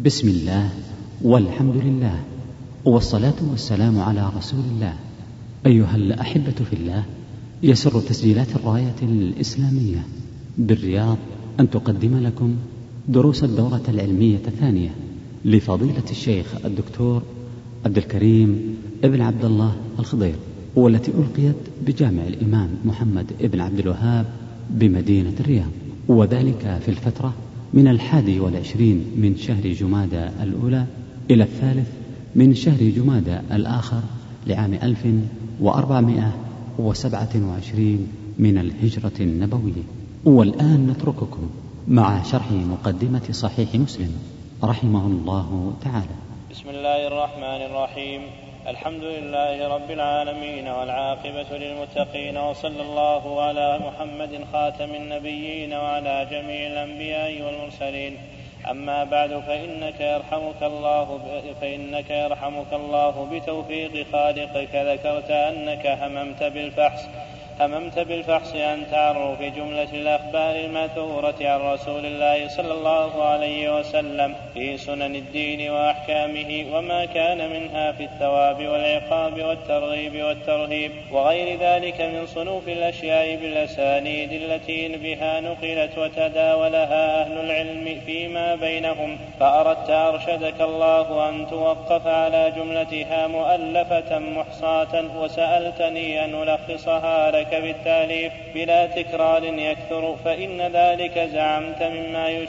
بسم الله والحمد لله والصلاة والسلام على رسول الله. أيها الأحبة في الله يسر تسجيلات الراية الإسلامية. بالرياض أن تقدم لكم دروس الدورة العلمية الثانية لفضيلة الشيخ الدكتور عبد الكريم ابن عبد الله الخضير والتي ألقيت بجامع الإمام محمد ابن عبد الوهاب بمدينة الرياض. وذلك في الفترة من الحادي والعشرين من شهر جمادى الأولى إلى الثالث من شهر جمادى الآخر لعام ألف وأربعمائة وسبعة وعشرين من الهجرة النبوية. والآن نترككم مع شرح مقدمة صحيح مسلم رحمه الله تعالى. بسم الله الرحمن الرحيم. الحمد لله رب العالمين والعاقبة للمتقين وصلى الله على محمد خاتم النبيين وعلى جميع الأنبياء والمرسلين. أما بعد فإنك يرحمك الله فإنك يرحمك الله بتوفيق خالقك. ذكرت أنك هممت بالفحص. هممت بالفحص عن تعرف جملة الأخبار المأثورة عن رسول الله صلى الله عليه وسلم في سنن الدين وأحكامه وما كان منها في الثواب والعقاب والترغيب والترهيب وغير ذلك من صنوف الأشياء بالأسانيد التي بها نقلت وتداولها أهل العلم فيما بينهم. فأردت أرشدك الله أن توقف على جملتها مؤلفة محصاة وسألتني أن ألخصها لك. بالتاليف بلا تكرار يكثر فإن ذلك زعمت مما,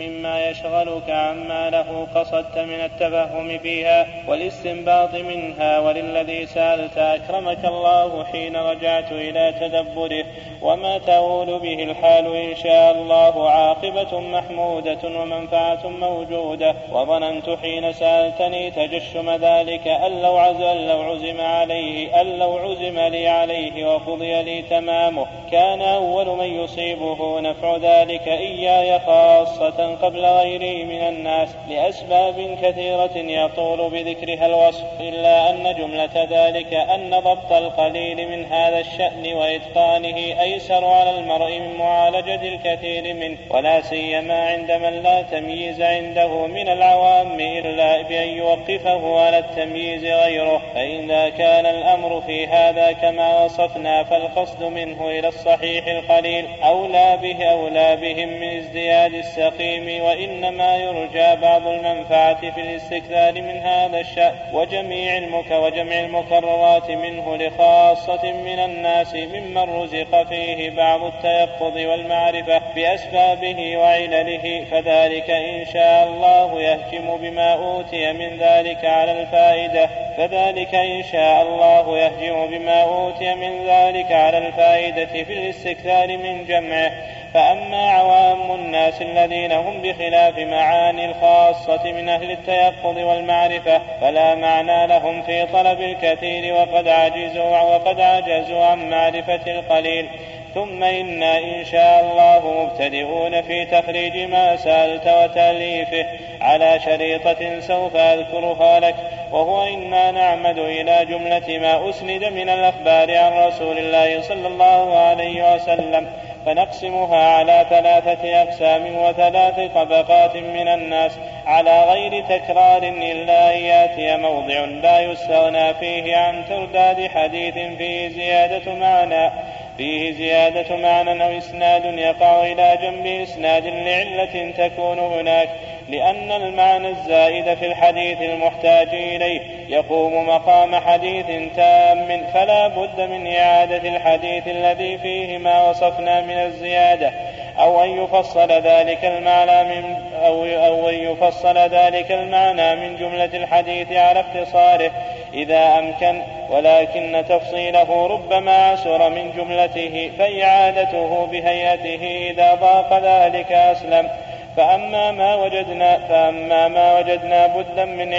مما يشغلك عما له قصدت من التفهم فيها والاستنباط منها. وللذي سألت أكرمك الله حين رجعت إلى تدبره وما تؤول به الحال إن شاء الله عاقبة محمودة ومنفعة موجودة. وظننت حين سألتني تجشم ذلك أن لو عزم عليه أن لو عزم لي عليه وقضي لي تمامه. كان أول من يصيبه نفع ذلك إياي خاصة قبل غيري من الناس لأسباب كثيرة يطول بذكرها الوصف إلا أن جملة ذلك أن ضبط القليل من هذا الشأن وإتقانه أيسر على المرء من معالجة الكثير منه ولا سيما عند من لا تمييز عنده من العوام إلا بأن يوقفه على التمييز غيره. فإذا كان الأمر في هذا كما وصفنا فالقصد منه إلى الصحيح القليل. أولى به أولى بهم من ازدياد السقيم وإنما يرجى بعض المنفعة في الاستكثار من هذا الشأن. وجميع المك وجمع المكررات منه لخاصة من الناس ممن رزق فيه بعض التيقظ والمعرفة بأسبابه وعلله. فذلك إن شاء الله يهجم بما أوتي من ذلك على الفائدة. فذلك إن شاء الله يهجم بما أوتي من ذلك على الفائدة في الاستكثار من جمعه. فأما عوام الناس الذين هم بخلاف معاني الخاصة من أهل التيقظ والمعرفة فلا معنى لهم في طلب الكثير وقد عجزوا وقد عجزوا عن معرفة القليل. ثم إنا إن شاء الله مبتدئون في تخريج ما سألت وتأليفه على شريطة سوف أذكرها لك وهو إنا نعمد إلى جملة ما أسند من الأخبار عن رسول الله صلى الله عليه وسلم فنقسمها على ثلاثة أقسام وثلاث طبقات من الناس على غير تكرار إلا أن يأتي موضع لا يستغنى فيه عن ترداد حديث فيه زيادة معنى. فيه زيادة معنى أو إسناد يقع إلى جنب إسناد لعلة تكون هناك لأن المعنى الزائد في الحديث المحتاج إليه. يقوم مقام حديث تام فلا بد من إعادة الحديث الذي فيه ما وصفنا من الزيادة أو أن يفصل ذلك المعنى من أو أو أن يفصل ذلك المعنى من جملة الحديث على اختصاره. إذا أمكن ولكن تفصيله ربما عسر من جملته فإعادته بهيئته إذا ضاق ذلك أسلم. فأما ما وجدنا فأما ما وجدنا بدا من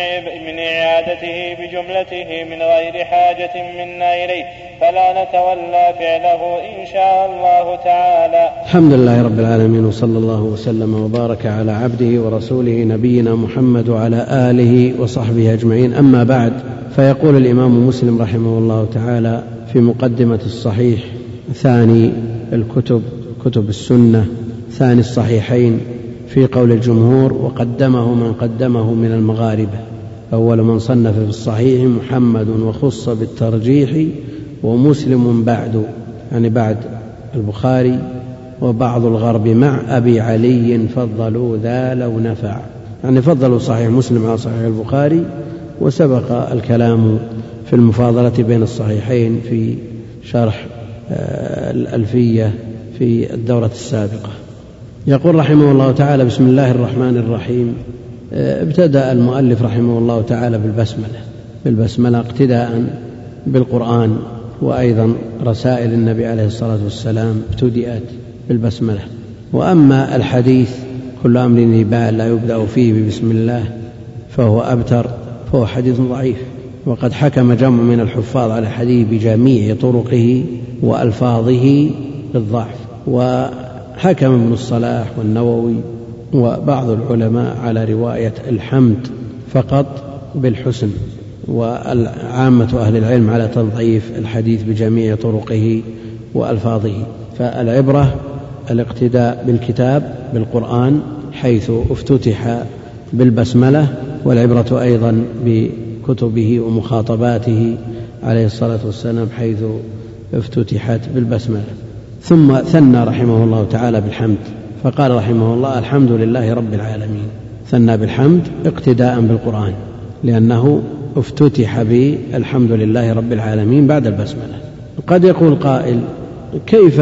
من إعادته بجملته من غير حاجة منا إليه فلا نتولى فعله إن شاء الله تعالى. الحمد لله رب العالمين وصلى الله وسلم وبارك على عبده ورسوله نبينا محمد وعلى آله وصحبه أجمعين أما بعد فيقول الإمام مسلم رحمه الله تعالى في مقدمة الصحيح ثاني الكتب كتب السنة ثاني الصحيحين في قول الجمهور وقدمه من قدمه من المغاربة أول من صنف في الصحيح محمد وخص بالترجيح ومسلم بعد يعني بعد البخاري وبعض الغرب مع أبي علي فضلوا ذا لو نفع. يعني فضلوا صحيح مسلم على صحيح البخاري وسبق الكلام في المفاضلة بين الصحيحين في شرح آه، الألفية في الدورة السابقة. يقول رحمه الله تعالى بسم الله الرحمن الرحيم. آه، ابتدأ المؤلف رحمه الله تعالى بالبسملة بالبسملة اقتداء بالقرآن وأيضا رسائل النبي عليه الصلاة والسلام ابتدأت بالبسملة. وأما الحديث كل أمر ذي بال لا يبدأ فيه بسم الله فهو أبتر فهو حديث ضعيف. وقد حكم جمع من الحفاظ على الحديث بجميع طرقه وألفاظه بالضعف وحكم ابن الصلاح والنووي وبعض العلماء على رواية الحمد فقط بالحسن وعامة أهل العلم على تضعيف الحديث بجميع طرقه وألفاظه. فالعبرة الاقتداء بالكتاب بالقرآن حيث افتتح بالبسملة والعبرة أيضا بكتبه ومخاطباته عليه الصلاة والسلام حيث افتتحت بالبسملة. ثم ثنى رحمه الله تعالى بالحمد فقال رحمه الله الحمد لله رب العالمين. ثنى بالحمد اقتداء بالقرآن لأنه افتتح بالحمد لله رب العالمين بعد البسملة. قد يقول قائل كيف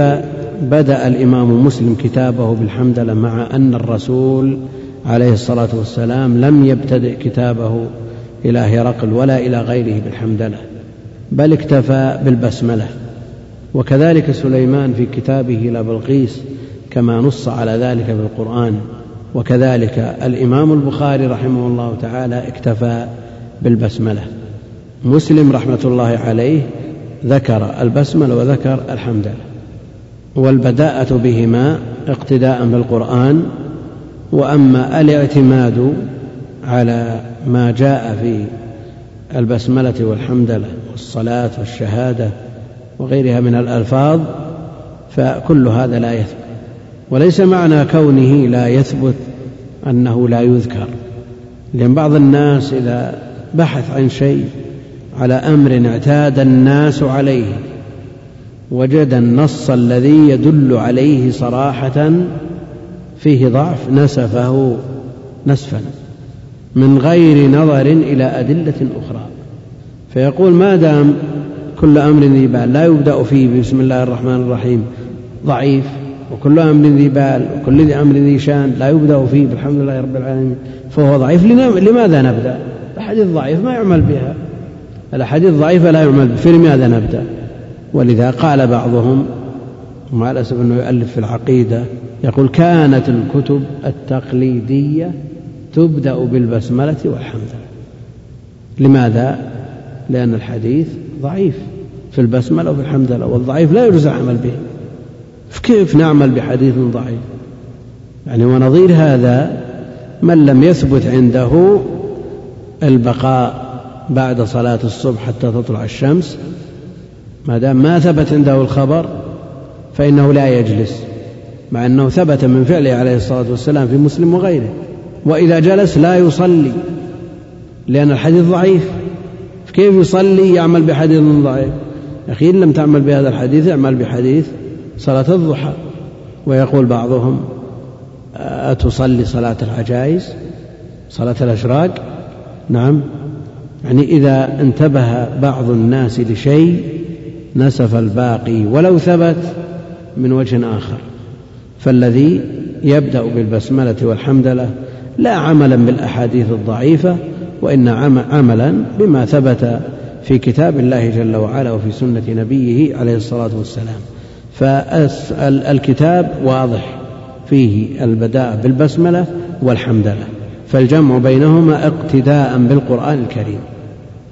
بدأ الإمام مسلم كتابه بالحمدلله مع أن الرسول عليه الصلاة والسلام لم يبتدئ كتابه إلى هرقل ولا إلى غيره بالحمدلله بل اكتفى بالبسملة. وكذلك سليمان في كتابه إلى بلقيس كما نص على ذلك بالقرآن وكذلك الإمام البخاري رحمه الله تعالى اكتفى بالبسملة. مسلم رحمة الله عليه ذكر البسملة وذكر الحمد لله. والبداءة بهما اقتداء بالقرآن وأما الاعتماد على ما جاء في البسملة والحمدلة والصلاة والشهادة وغيرها من الألفاظ فكل هذا لا يثبت. وليس معنى كونه لا يثبت أنه لا يذكر. لأن بعض الناس إذا بحث عن شيء على أمر اعتاد الناس عليه وجد النص الذي يدل عليه صراحة فيه ضعف نسفه نسفا من غير نظر إلى أدلة أخرى. فيقول ما دام كل أمر ذي بال. لا يبدأ فيه بسم الله الرحمن الرحيم. ضعيف وكل أمر ذي بال وكل أمر ذي شأن. لا يبدأ فيه بالحمد لله رب العالمين. فهو ضعيف. لماذا نبدأ؟ الحديث ضعيف ما يعمل بها. الأحاديث الضعيفة لا يعمل بها. فلماذا نبدأ؟ ولذا قال بعضهم ومع الأسف أنه يؤلف في العقيدة يقول كانت الكتب التقليدية تبدأ بالبسملة والحمد لماذا؟ لأن الحديث ضعيف في البسملة وفي الحمد لله والضعيف لا يجوز العمل به. كيف نعمل بحديث ضعيف؟ يعني ونظير هذا من لم يثبت عنده البقاء بعد صلاة الصبح حتى تطلع الشمس؟ ما دام ما ثبت عنده الخبر فإنه لا يجلس مع أنه ثبت من فعله عليه الصلاة والسلام في مسلم وغيره. وإذا جلس لا يصلي لأن الحديث ضعيف. كيف يصلي يعمل بحديث ضعيف؟ أخي إن لم تعمل بهذا الحديث اعمل بحديث صلاة الضحى ويقول بعضهم أتصلي صلاة العجائز صلاة الأشراق؟ نعم. يعني إذا انتبه بعض الناس لشيء نسف الباقي ولو ثبت من وجه آخر. فالذي يبدأ بالبسملة والحمدلة لا عملا بالأحاديث الضعيفة وإن عملا بما ثبت في كتاب الله جل وعلا وفي سنة نبيه عليه الصلاة والسلام. فالكتاب واضح فيه البداء بالبسملة والحمدلة. فالجمع بينهما اقتداء بالقرآن الكريم.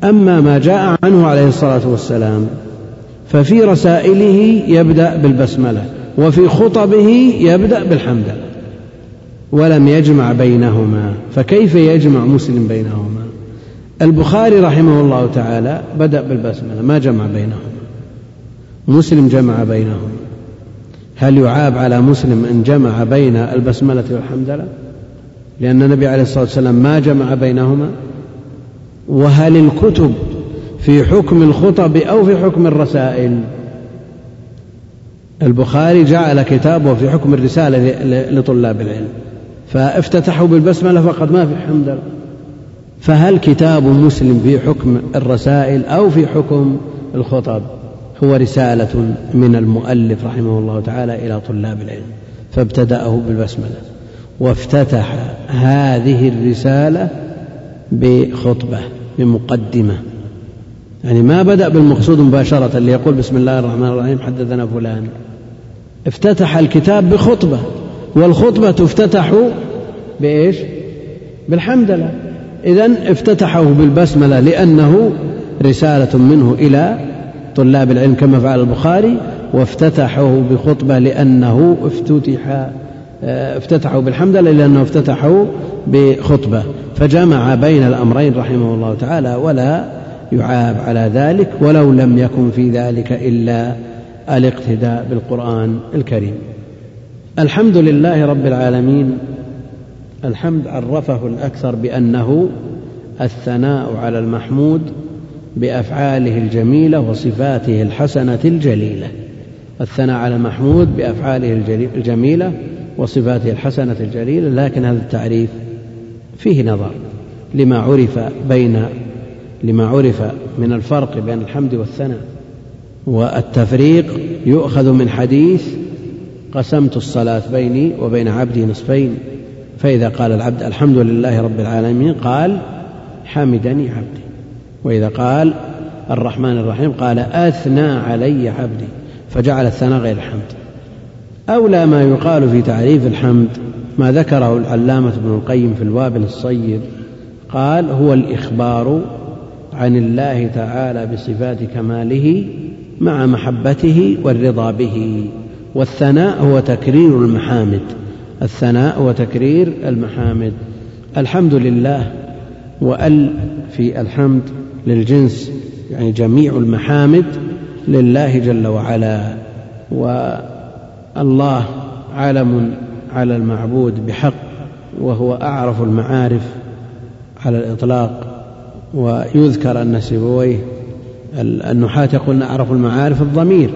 أما ما جاء عنه عليه الصلاة والسلام ففي رسائله يبدأ بالبسملة وفي خطبه يبدأ بالحمدلله ولم يجمع بينهما فكيف يجمع مسلم بينهما؟ البخاري رحمه الله تعالى بدأ بالبسملة ما جمع بينهما مسلم جمع بينهما هل يعاب على مسلم إن جمع بين البسملة والحمدلة لأن النبي عليه الصلاة والسلام ما جمع بينهما. وهل الكتب في حكم الخطب أو في حكم الرسائل؟ البخاري جعل كتابه في حكم الرسالة لطلاب العلم. فافتتحوا بالبسملة فقط ما في حمد فهل كتاب مسلم في حكم الرسائل أو في حكم الخطب هو رسالة من المؤلف رحمه الله تعالى إلى طلاب العلم فابتدأه بالبسملة وافتتح هذه الرسالة بخطبة بمقدمة. يعني ما بدأ بالمقصود مباشرة ليقول بسم الله الرحمن الرحيم حدثنا فلان. افتتح الكتاب بخطبة والخطبة تفتتح بإيش؟ بالحمدلة إذا افتتحه بالبسملة لأنه رسالة منه إلى طلاب العلم كما فعل البخاري وافتتحه بخطبة لأنه افتتح افتتحوا بالحمدلله لأنه افتتحوا بخطبة. فجمع بين الأمرين رحمه الله تعالى ولا يعاب على ذلك ولو لم يكن في ذلك إلا الاقتداء بالقرآن الكريم. الحمد لله رب العالمين الحمد عرفه الأكثر بأنه الثناء على المحمود بأفعاله الجميلة وصفاته الحسنة الجليلة. الثناء على المحمود بأفعاله الجميلة وصفاته الحسنة الجليلة لكن هذا التعريف فيه نظر لما عرف بين لما عرف من الفرق بين الحمد والثناء. والتفريق يؤخذ من حديث قسمت الصلاة بيني وبين عبدي نصفين. فإذا قال العبد الحمد لله رب العالمين قال حمدني عبدي. وإذا قال الرحمن الرحيم قال أثنى علي عبدي. فجعل الثناء غير الحمد. أولى ما يقال في تعريف الحمد ما ذكره العلامة ابن القيم في الوابل الصيب قال هو الإخبار عن الله تعالى بصفات كماله مع محبته والرضا به. والثناء هو تكرير المحامد. الثناء هو تكرير المحامد. الحمد لله وأل في الحمد للجنس يعني جميع المحامد لله جل وعلا. والله علم على المعبود بحق وهو أعرف المعارف على الإطلاق. ويذكر ان سيبويه النحاة يقولون أعرف المعارف الضمير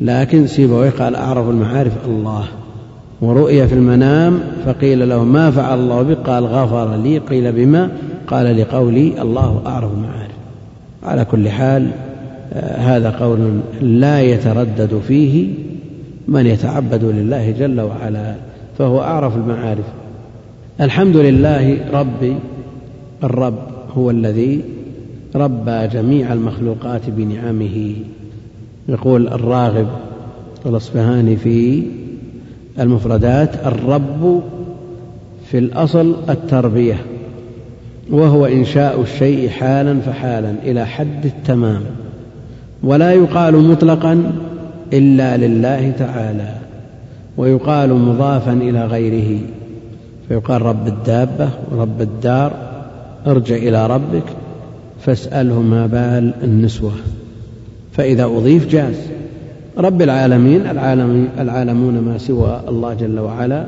لكن سيبويه قال أعرف المعارف الله. ورؤي في المنام فقيل له ما فعل الله بك؟ قال غفر لي. قيل بما؟ قال لقولي الله أعرف المعارف على كل حال آه، هذا قول لا يتردد فيه من يتعبد لله جل وعلا فهو أعرف المعارف. الحمد لله ربي الرب هو الذي ربى جميع المخلوقات بنعمه. يقول الراغب الأصفهاني في المفردات الرب في الأصل التربية وهو إنشاء الشيء حالا فحالا إلى حد التمام ولا يقال مطلقا إلا لله تعالى ويقال مضافا إلى غيره فيقال رب الدابة ورب الدار ارجع إلى ربك فاسأله ما بال النسوة فإذا أضيف جاز. رب العالمين العالمين العالمون ما سوى الله جل وعلا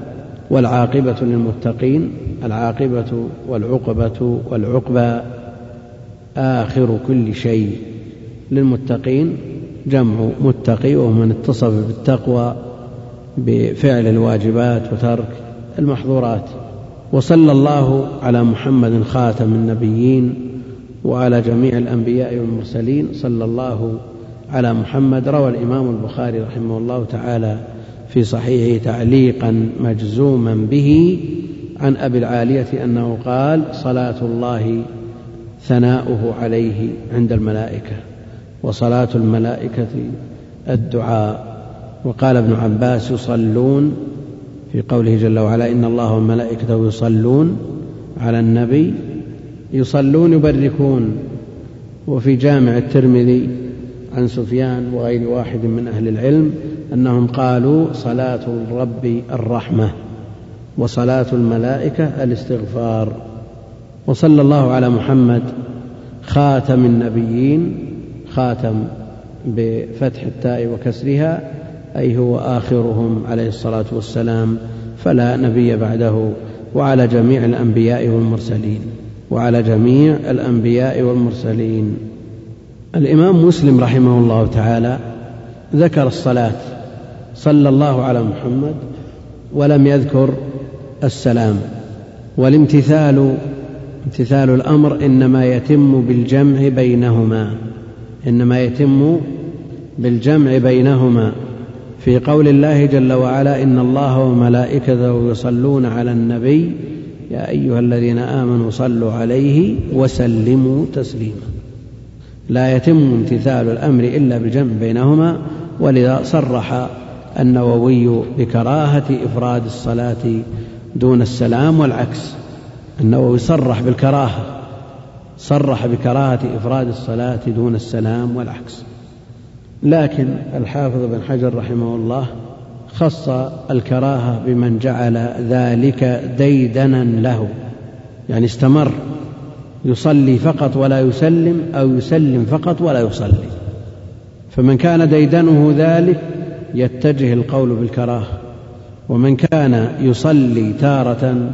والعاقبة للمتقين العاقبة والعقبة والعقبى آخر كل شيء للمتقين. جمع متقي وهو من اتصف بالتقوى بفعل الواجبات وترك المحظورات. وصلى الله على محمد خاتم النبيين وعلى جميع الأنبياء والمرسلين. صلى الله على محمد روى الإمام البخاري رحمه الله تعالى في صحيحه تعليقا مجزوما به عن أبي العالية أنه قال صلاة الله ثناؤه عليه عند الملائكة وصلاة الملائكة الدعاء. وقال ابن عباس يصلون في قوله جل وعلا إن الله وملائكته يصلون على النبي يصلون يبركون. وفي جامع الترمذي عن سفيان وغير واحد من أهل العلم أنهم قالوا صلاة الرب الرحمة وصلاة الملائكة الاستغفار. وصلى الله على محمد خاتم النبيين خاتم بفتح التاء وكسرها أي هو آخرهم عليه الصلاة والسلام فلا نبي بعده. وعلى جميع الأنبياء والمرسلين وعلى جميع الأنبياء والمرسلين. الإمام مسلم رحمه الله تعالى ذكر الصلاة صلى الله على محمد ولم يذكر السلام والامتثال امتثال الأمر إنما يتم بالجمع بينهما إنما يتم بالجمع بينهما. في قول الله جل وعلا إن الله وملائكته يصلون على النبي يا أيها الذين آمنوا صلوا عليه وسلموا تسليما. لا يتم امتثال الأمر إلا بالجمع بينهما ولذا صرح النووي بكراهة إفراد الصلاة دون السلام والعكس. النووي صرح بالكراهة صرح بكراهة إفراد الصلاة دون السلام والعكس. لكن الحافظ بن حجر رحمه الله خص الكراهة بمن جعل ذلك ديدنا له يعني استمر يصلي فقط ولا يسلم أو يسلم فقط ولا يصلي. فمن كان ديدنه ذلك يتجه القول بالكراهة. ومن كان يصلي تارة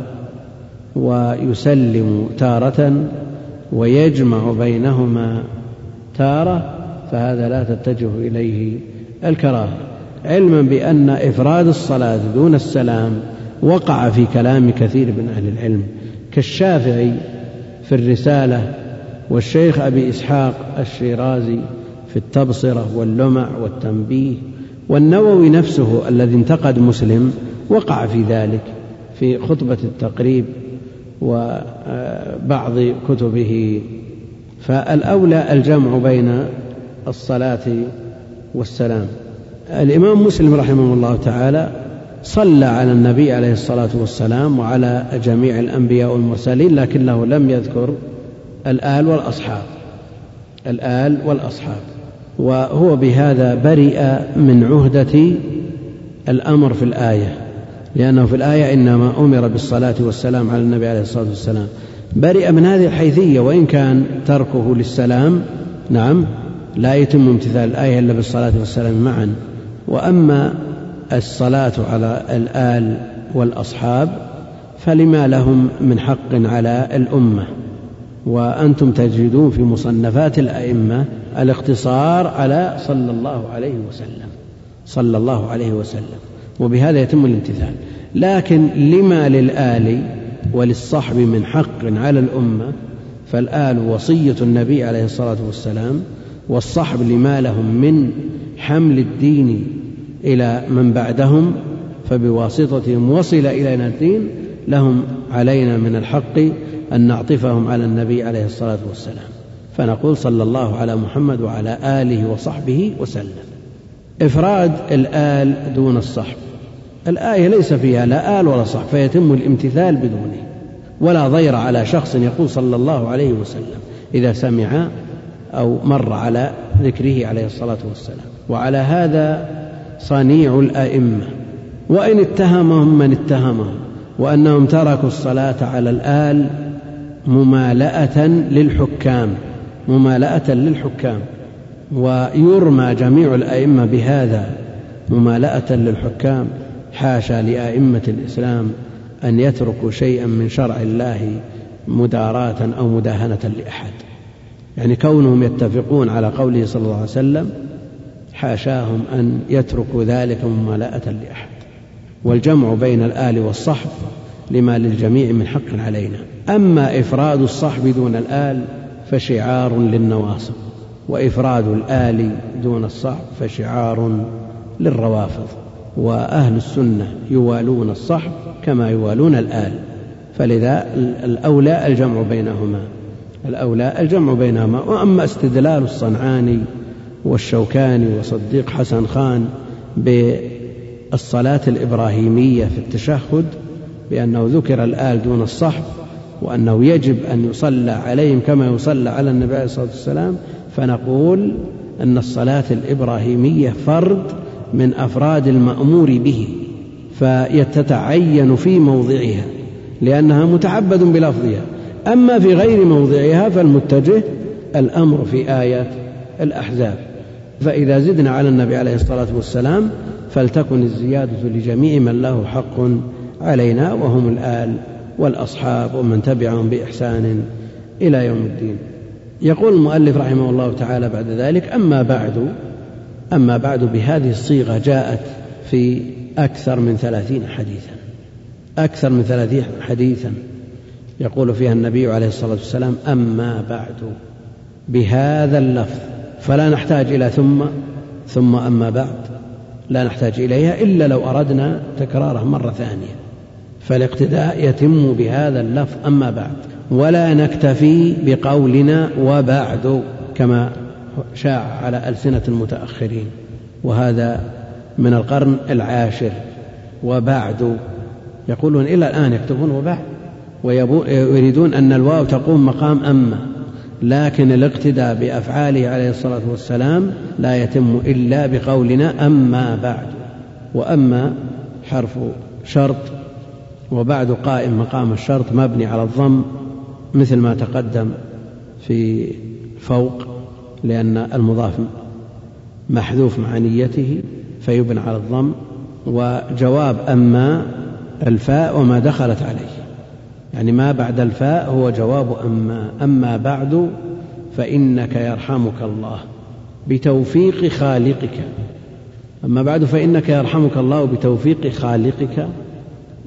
ويسلم تارة ويجمع بينهما تارة فهذا لا تتجه إليه الكراهة. علما بأن إفراد الصلاة دون السلام وقع في كلام كثير من أهل العلم. كالشافعي في الرسالة والشيخ أبي إسحاق الشيرازي في التبصرة واللمع والتنبيه والنووي نفسه الذي انتقد مسلم وقع في ذلك في خطبة التقريب وبعض كتبه. فالأولى الجمع بين الصلاة والسلام. الإمام مسلم رحمه الله تعالى صلى على النبي عليه الصلاة والسلام وعلى جميع الأنبياء والمرسلين لكنه لم يذكر الآل والأصحاب. الآل والأصحاب. وهو بهذا برئ من عهدة الأمر في الآية. لأنه في الآية إنما أمر بالصلاة والسلام على النبي عليه الصلاة والسلام. برئ من هذه الحيثية وإن كان تركه للسلام نعم لا يتم امتثال الآية إلا بالصلاة والسلام معا. وأما الصلاة على الآل والأصحاب فلما لهم من حق على الأمة؟ وأنتم تجدون في مصنفات الأئمة الاقتصار على صلى الله عليه وسلم صلى الله عليه وسلم وبهذا يتم الامتثال. لكن لما للآل وللصحب من حق على الأمة؟ فالآل وصية النبي عليه الصلاة والسلام والصحب لما لهم من حمل الدين إلى من بعدهم فبواسطتهم وصل إلينا الدين لهم علينا من الحق أن نعطفهم على النبي عليه الصلاة والسلام. فنقول صلى الله على محمد وعلى آله وصحبه وسلم. إفراد الآل دون الصحب. الآية ليس فيها لا آل ولا صحب فيتم الامتثال بدونه. ولا ضير على شخص يقول صلى الله عليه وسلم إذا سمع أو مر على ذكره عليه الصلاة والسلام. وعلى هذا صنيع الأئمة. وإن اتهمهم من اتهمهم وأنهم تركوا الصلاة على الآل ممالأة للحكام ممالأة للحكام. ويرمى جميع الأئمة بهذا ممالأة للحكام. حاشا لأئمة الإسلام أن يتركوا شيئا من شرع الله مداراة أو مداهنة لأحد. يعني كونهم يتفقون على قوله صلى الله عليه وسلم حاشاهم أن يتركوا ذلك ممالاة لأحد. والجمع بين الآل والصحب لما للجميع من حق علينا. أما إفراد الصحب دون الآل فشعار للنواصب وإفراد الآل دون الصحب فشعار للروافض. وأهل السنة يوالون الصحب كما يوالون الآل. فلذا الأولى الجمع بينهما. الأولى الجمع بينهما. وأما استدلال الصنعاني والشوكاني وصديق حسن خان بالصلاة الإبراهيمية في التشهد بأنه ذكر الآل دون الصحب وأنه يجب أن يصلى عليهم كما يصلى على النبي عليه الصلاة والسلام فنقول أن الصلاة الإبراهيمية فرد من أفراد المأمور به فتتعين في موضعها لأنها متعبد بلفظها. أما في غير موضعها فالمتجه الأمر في آيات الأحزاب. فإذا زدنا على النبي عليه الصلاة والسلام فلتكن الزيادة لجميع من له حق علينا وهم الآل والأصحاب ومن تبعهم بإحسان إلى يوم الدين. يقول المؤلف رحمه الله تعالى بعد ذلك أما بعد أما بعد بهذه الصيغة جاءت في أكثر من ثلاثين حديثا. أكثر من ثلاثين حديثا يقول فيها النبي عليه الصلاة والسلام أما بعد. بهذا اللفظ فلا نحتاج إلى ثم ثم أما بعد. لا نحتاج إليها إلا لو أردنا تكرارها مرة ثانية. فالاقتداء يتم بهذا اللفظ أما بعد. ولا نكتفي بقولنا وبعد كما شاع على ألسنة المتأخرين. وهذا من القرن العاشر. وبعد. يقولون إلى الآن يكتبون وبعد. ويريدون أن الواو تقوم مقام أما. لكن الاقتداء بأفعاله عليه الصلاة والسلام لا يتم إلا بقولنا أما بعد وأما حرف شرط وبعد قائم مقام الشرط مبني على الضم مثل ما تقدم في فوق لأن المضاف محذوف مع نيته فيبنى على الضم وجواب أما الفاء وما دخلت عليه. يعني ما بعد الفاء هو جواب أما أما بعد فإنك يرحمك الله بتوفيق خالقك. أما بعد فإنك يرحمك الله بتوفيق خالقك.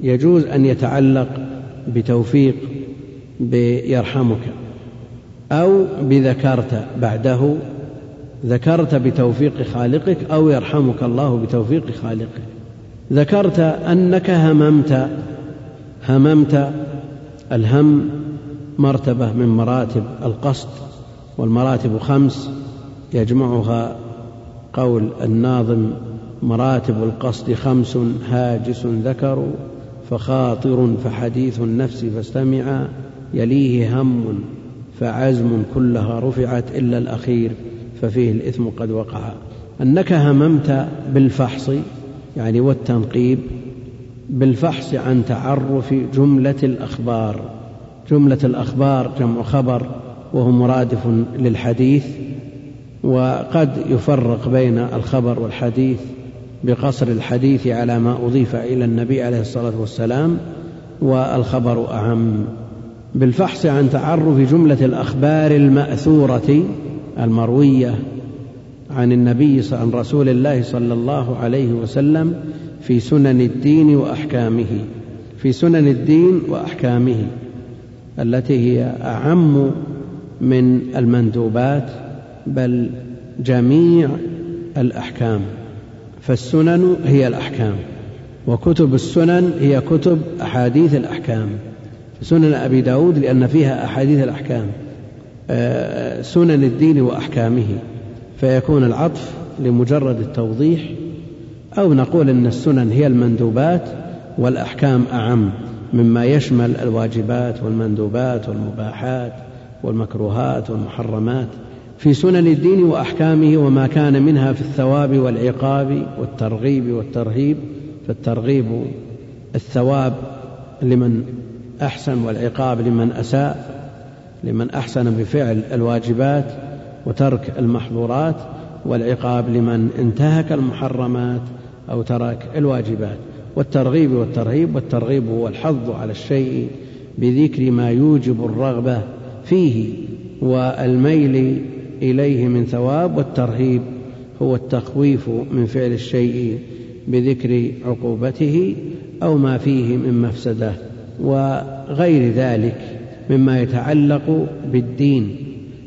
يجوز أن يتعلق بتوفيق بيرحمك. أو بذكرت بعده ذكرت بتوفيق خالقك أو يرحمك الله بتوفيق خالقك. ذكرت أنك هممت هممت الهم مرتبة من مراتب القصد والمراتب خمس يجمعها قول الناظم مراتب القصد خمس هاجس ذكر فخاطر فحديث النفس فاستمع يليه هم فعزم كلها رفعت إلا الأخير ففيه الإثم قد وقع. أنك هممت بالفحص يعني والتنقيب بالفحص عن تعرف جملة الأخبار. جملة الأخبار جمع خبر وهو مرادف للحديث وقد يفرق بين الخبر والحديث بقصر الحديث على ما أضيف إلى النبي عليه الصلاة والسلام والخبر أعم. بالفحص عن تعرف جملة الأخبار المأثورة المروية عن النبي عن رسول الله صلى الله عليه وسلم في سنن الدين وأحكامه في سنن الدين وأحكامه التي هي أعم من المندوبات بل جميع الأحكام. فالسنن هي الأحكام وكتب السنن هي كتب أحاديث الأحكام. سنن أبي داود لأن فيها أحاديث الأحكام آه، سنن الدين وأحكامه. فيكون العطف لمجرد التوضيح أو نقول أن السنن هي المندوبات والأحكام أعم مما يشمل الواجبات والمندوبات والمباحات والمكروهات والمحرمات في سنن الدين وأحكامه وما كان منها في الثواب والعقاب والترغيب والترهيب فالترغيب الثواب لمن أحسن والعقاب لمن أساء لمن أحسن بفعل الواجبات وترك المحظورات والعقاب لمن انتهك المحرمات أو ترك الواجبات. والترغيب والترهيب والترغيب هو الحظ على الشيء بذكر ما يوجب الرغبة فيه والميل إليه من ثواب والترهيب هو التخويف من فعل الشيء بذكر عقوبته أو ما فيه من مفسدة وغير ذلك مما يتعلق بالدين.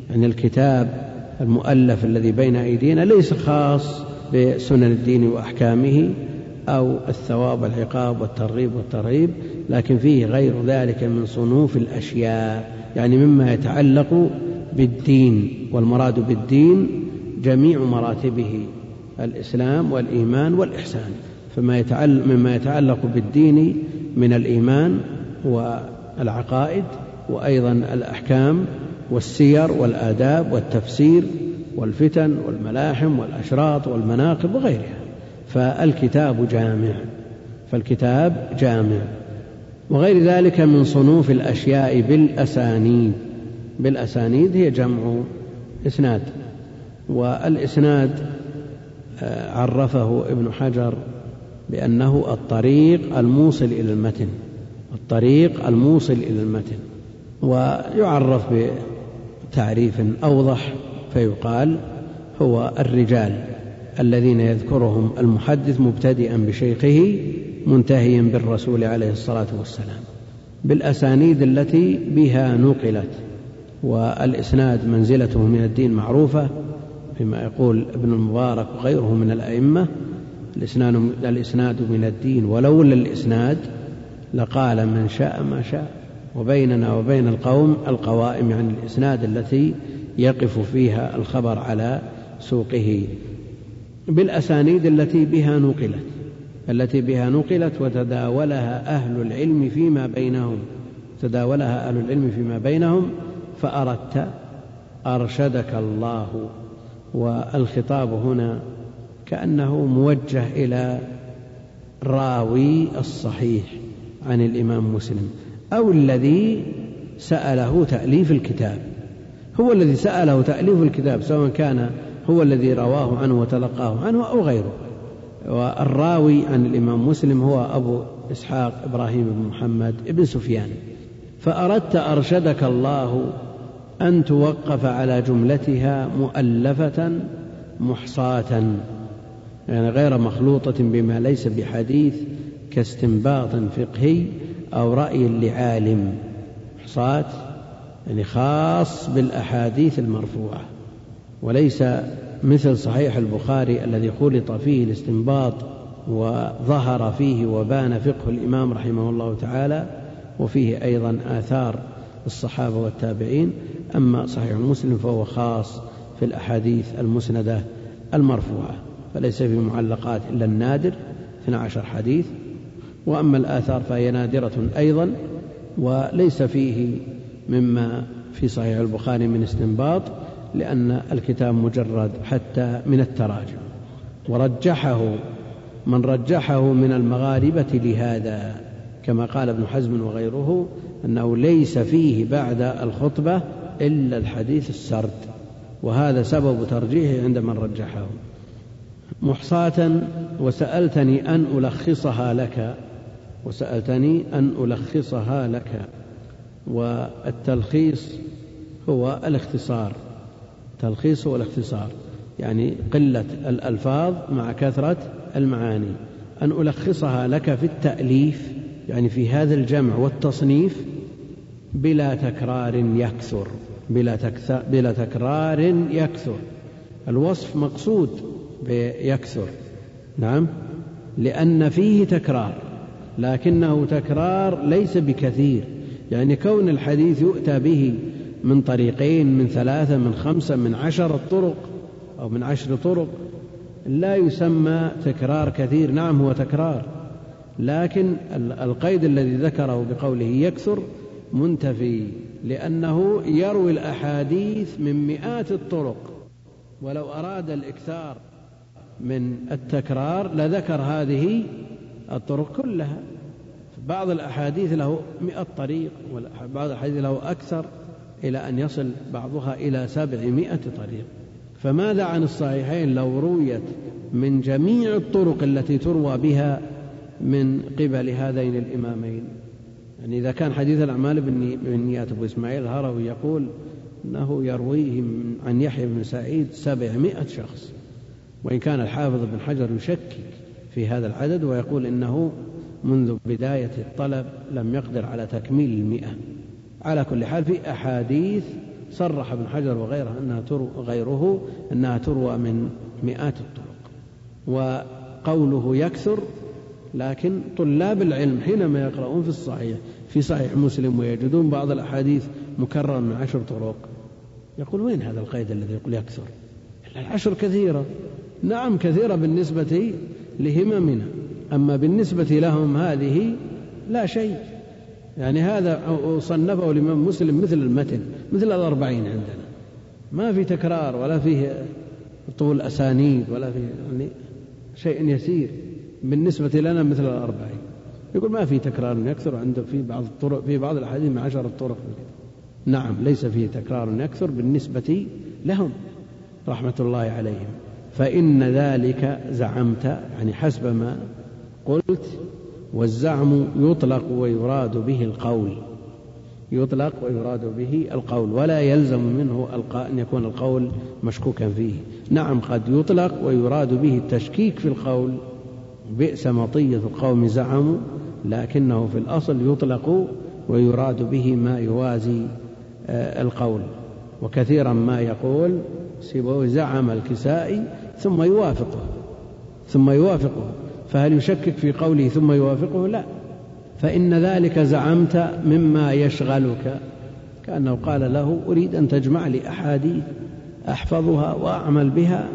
يعني الكتاب المؤلف الذي بين أيدينا ليس خاص بسنن الدين وأحكامه أو الثواب والعقاب والترغيب والترهيب لكن فيه غير ذلك من صنوف الأشياء يعني مما يتعلق بالدين والمراد بالدين جميع مراتبه الإسلام والإيمان والإحسان. فما يتعلق مما يتعلق بالدين من الإيمان والعقائد وأيضا الأحكام والسير والآداب والتفسير والفتن والملاحم والأشراط والمناقب وغيرها. فالكتاب جامع. فالكتاب جامع. وغير ذلك من صنوف الأشياء بالأسانيد. بالأسانيد هي جمع إسناد. والإسناد آه، عرفه ابن حجر بأنه الطريق الموصل إلى المتن. الطريق الموصل إلى المتن. ويعرف بتعريف أوضح فيقال هو الرجال الذين يذكرهم المحدث مبتدئا بشيخه منتهيا بالرسول عليه الصلاة والسلام بالأسانيد التي بها نقلت والإسناد منزلته من الدين معروفة فيما يقول ابن المبارك وغيره من الأئمة الإسناد من الدين ولولا الإسناد لقال من شاء ما شاء وبيننا وبين القوم القوائم يعني الإسناد التي يقف فيها الخبر على سوقه. بالأسانيد التي بها نقلت التي بها نقلت وتداولها أهل العلم فيما بينهم تداولها أهل العلم فيما بينهم فأردت أرشدك الله. والخطاب هنا كأنه موجه إلى راوي الصحيح عن الإمام مسلم. أو الذي سأله تأليف الكتاب. هو الذي سأله تأليف الكتاب سواء كان هو الذي رواه عنه وتلقاه عنه أو غيره. والراوي عن الإمام مسلم هو أبو إسحاق إبراهيم بن محمد بن سفيان. فأردت أرشدك الله أن توقف على جملتها مؤلفة محصاة يعني غير مخلوطة بما ليس بحديث كاستنباط فقهي. أو رأي لعالم. محصاة يعني خاص بالأحاديث المرفوعة. وليس مثل صحيح البخاري الذي خلط فيه الاستنباط وظهر فيه وبان فقه الإمام رحمه الله تعالى وفيه أيضا آثار الصحابة والتابعين. أما صحيح مسلم فهو خاص في الأحاديث المسندة المرفوعة فليس في معلقات إلا النادر 12 حديث. وأما الآثار فهي نادرة أيضا وليس فيه مما في صحيح البخاري من استنباط لأن الكتاب مجرد حتى من التراجم. ورجحه من رجحه من المغاربة لهذا كما قال ابن حزم وغيره أنه ليس فيه بعد الخطبة إلا الحديث السرد. وهذا سبب ترجيحه عند من رجحه. محصاة وسألتني أن ألخصها لك. وسألتني أن ألخصها لك والتلخيص هو الاختصار. تلخيص هو الاختصار يعني قلة الألفاظ مع كثرة المعاني. أن ألخصها لك في التأليف يعني في هذا الجمع والتصنيف بلا تكرار يكثر بلا, بلا تكرار يكثر. الوصف مقصود بيكثر. نعم؟ لأن فيه تكرار. لكنه تكرار ليس بكثير يعني كون الحديث يؤتى به من طريقين من ثلاثة من خمسة من عشرة طرق أو من عشر طرق لا يسمى تكرار كثير. نعم هو تكرار لكن القيد الذي ذكره بقوله يكثر منتفي لأنه يروي الأحاديث من مئات الطرق. ولو أراد الإكثار من التكرار لذكر هذه الطرق كلها. بعض الأحاديث له مئة طريق وبعض الأحاديث له أكثر إلى أن يصل بعضها إلى سبعمائة طريق. فماذا عن الصحيحين؟ لو رويت من جميع الطرق التي تروى بها من قبل هذين الإمامين. يعني إذا كان حديث الأعمال بالنيات أبو إسماعيل الهروي يقول أنه يرويه عن يحيى بن سعيد سبعمائة شخص. وإن كان الحافظ بن حجر يشكك في هذا العدد ويقول إنه منذ بداية الطلب لم يقدر على تكميل المئة. على كل حال في أحاديث صرح ابن حجر وغيره أنها تروى غيره أنها تروى من مئات الطرق وقوله يكثر لكن طلاب العلم حينما يقرؤون في الصحيح في صحيح مسلم ويجدون بعض الأحاديث مكررة من عشر طرق يقول وين هذا القيد الذي يقول يكثر؟ العشر كثيرة. نعم كثيرة بالنسبة لهممنا أما بالنسبة لهم هذه لا شيء. يعني هذا صنفه الإمام مسلم مثل المتن مثل الأربعين عندنا. ما في تكرار ولا فيه طول أسانيد ولا فيه يعني شيء يسير. بالنسبة لنا مثل الأربعين. يقول ما في تكرار يكثر عنده في بعض الطرق في بعض الأحاديث من عشرة طرق نعم ليس فيه تكرار يكثر بالنسبة لهم رحمة الله عليهم. فإن ذلك زعمت يعني حسب ما قلت والزعم يطلق ويراد به القول. يطلق ويراد به القول ولا يلزم منه أن يكون القول مشكوكا فيه. نعم قد يطلق ويراد به التشكيك في القول. بئس مطية القوم زعموا لكنه في الأصل يطلق ويراد به ما يوازي آه، القول. وكثيرا ما يقول سيبويه زعم الكسائي ثم يوافقه ثم يوافقه. فهل يشكك في قوله ثم يوافقه؟ لا. فإن ذلك زعمت مما يشغلك. كأنه قال له أريد أن تجمع لي أحاديث أحفظها وأعمل بها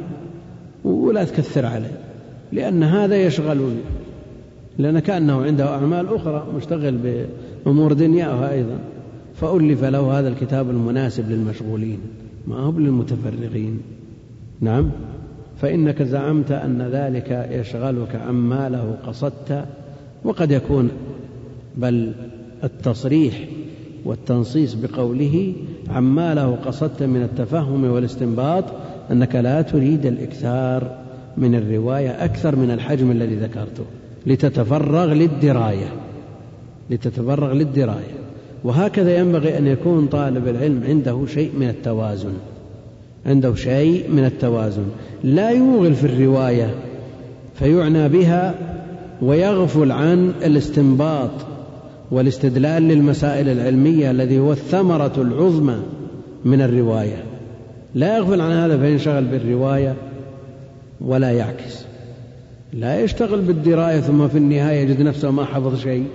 ولا تكثر علي لأن هذا يشغلني. لأن كأنه عنده أعمال أخرى مشتغل بأمور دنياه أيضا. فألف له هذا الكتاب المناسب للمشغولين ما هو للمتفرغين. نعم؟ فإنك زعمت أن ذلك يشغلك عما له قصدت وقد يكون بل التصريح والتنصيص بقوله عما له قصدت من التفهم والاستنباط أنك لا تريد الإكثار من الرواية أكثر من الحجم الذي ذكرته لتتفرغ للدراية لتتفرغ للدراية. وهكذا ينبغي أن يكون طالب العلم عنده شيء من التوازن. عنده شيء من التوازن. لا يوغل في الرواية فيعنى بها ويغفل عن الاستنباط والاستدلال للمسائل العلمية الذي هو الثمرة العظمى من الرواية. لا يغفل عن هذا فينشغل بالرواية ولا يعكس. لا يشتغل بالدراية ثم في النهاية يجد نفسه ما حفظ شيء.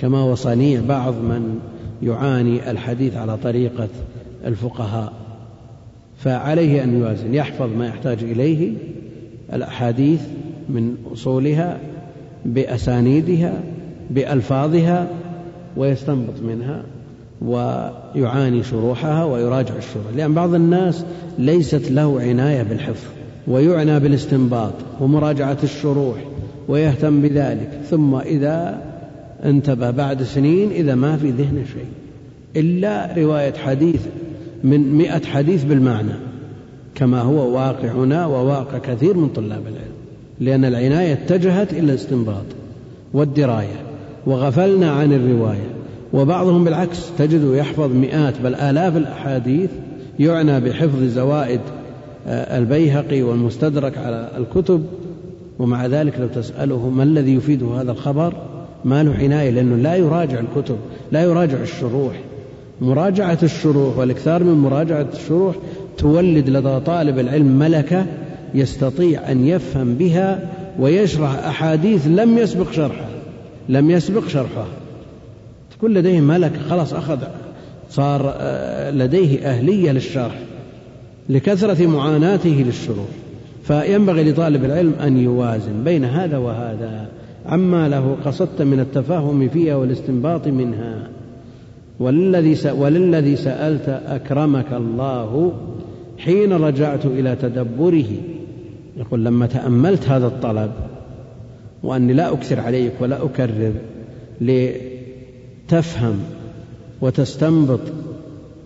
كما هو صنيع بعض من يعاني الحديث على طريقة الفقهاء. فعليه أن يوازن يحفظ ما يحتاج إليه الأحاديث من أصولها بأسانيدها بألفاظها ويستنبط منها ويعاني شروحها ويراجع الشروح لأن بعض الناس ليست له عناية بالحفظ ويعنى بالاستنباط ومراجعة الشروح ويهتم بذلك ثم إذا انتبه بعد سنين إذا ما في ذهنه شيء. إلا رواية حديث من مئة حديث بالمعنى كما هو واقعنا وواقع كثير من طلاب العلم لأن العناية اتجهت إلى الاستنباط والدراية وغفلنا عن الرواية وبعضهم بالعكس تجده يحفظ مئات بل آلاف الأحاديث يعنى بحفظ زوائد آه، البيهقي والمستدرك على الكتب ومع ذلك لو تسأله ما الذي يفيده هذا الخبر ما له عناية لأنه لا يراجع الكتب لا يراجع الشروح. مراجعة الشروح والإكثار من مراجعة الشروح تولد لدى طالب العلم ملكة يستطيع أن يفهم بها ويشرح أحاديث لم يسبق شرحها. لم يسبق شرحها. تكون لديه ملكة خلاص أخذ صار آه، لديه أهلية للشرح لكثرة معاناته للشروح. فينبغي لطالب العلم أن يوازن بين هذا وهذا. عما له قصدت من التفاهم فيها والاستنباط منها. وللذي وللذي سألت أكرمك الله حين رجعت إلى تدبره. يقول لما تأملت هذا الطلب وأني لا أكثر عليك ولا أكرر لتفهم وتستنبط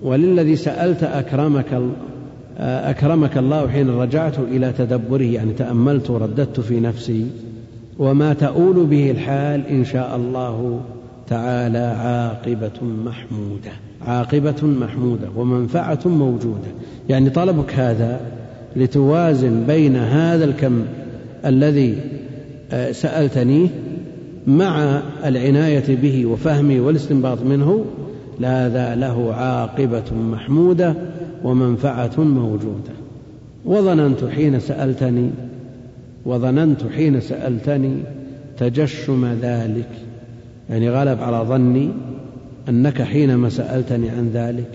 وللذي سألت أكرمك أكرمك الله حين رجعت إلى تدبره يعني تأملت ورددت في نفسي وما تؤول به الحال إن شاء الله تعالى عاقبة محمودة. عاقبة محمودة ومنفعة موجودة. يعني طلبك هذا لتوازن بين هذا الكم الذي آه، سألتنيه مع العناية به وفهمه والاستنباط منه هذا له عاقبة محمودة ومنفعة موجودة. وظننت حين سألتني وظننت حين سألتني تجشم ذلك. يعني غلب على ظني أنك حينما سألتني عن ذلك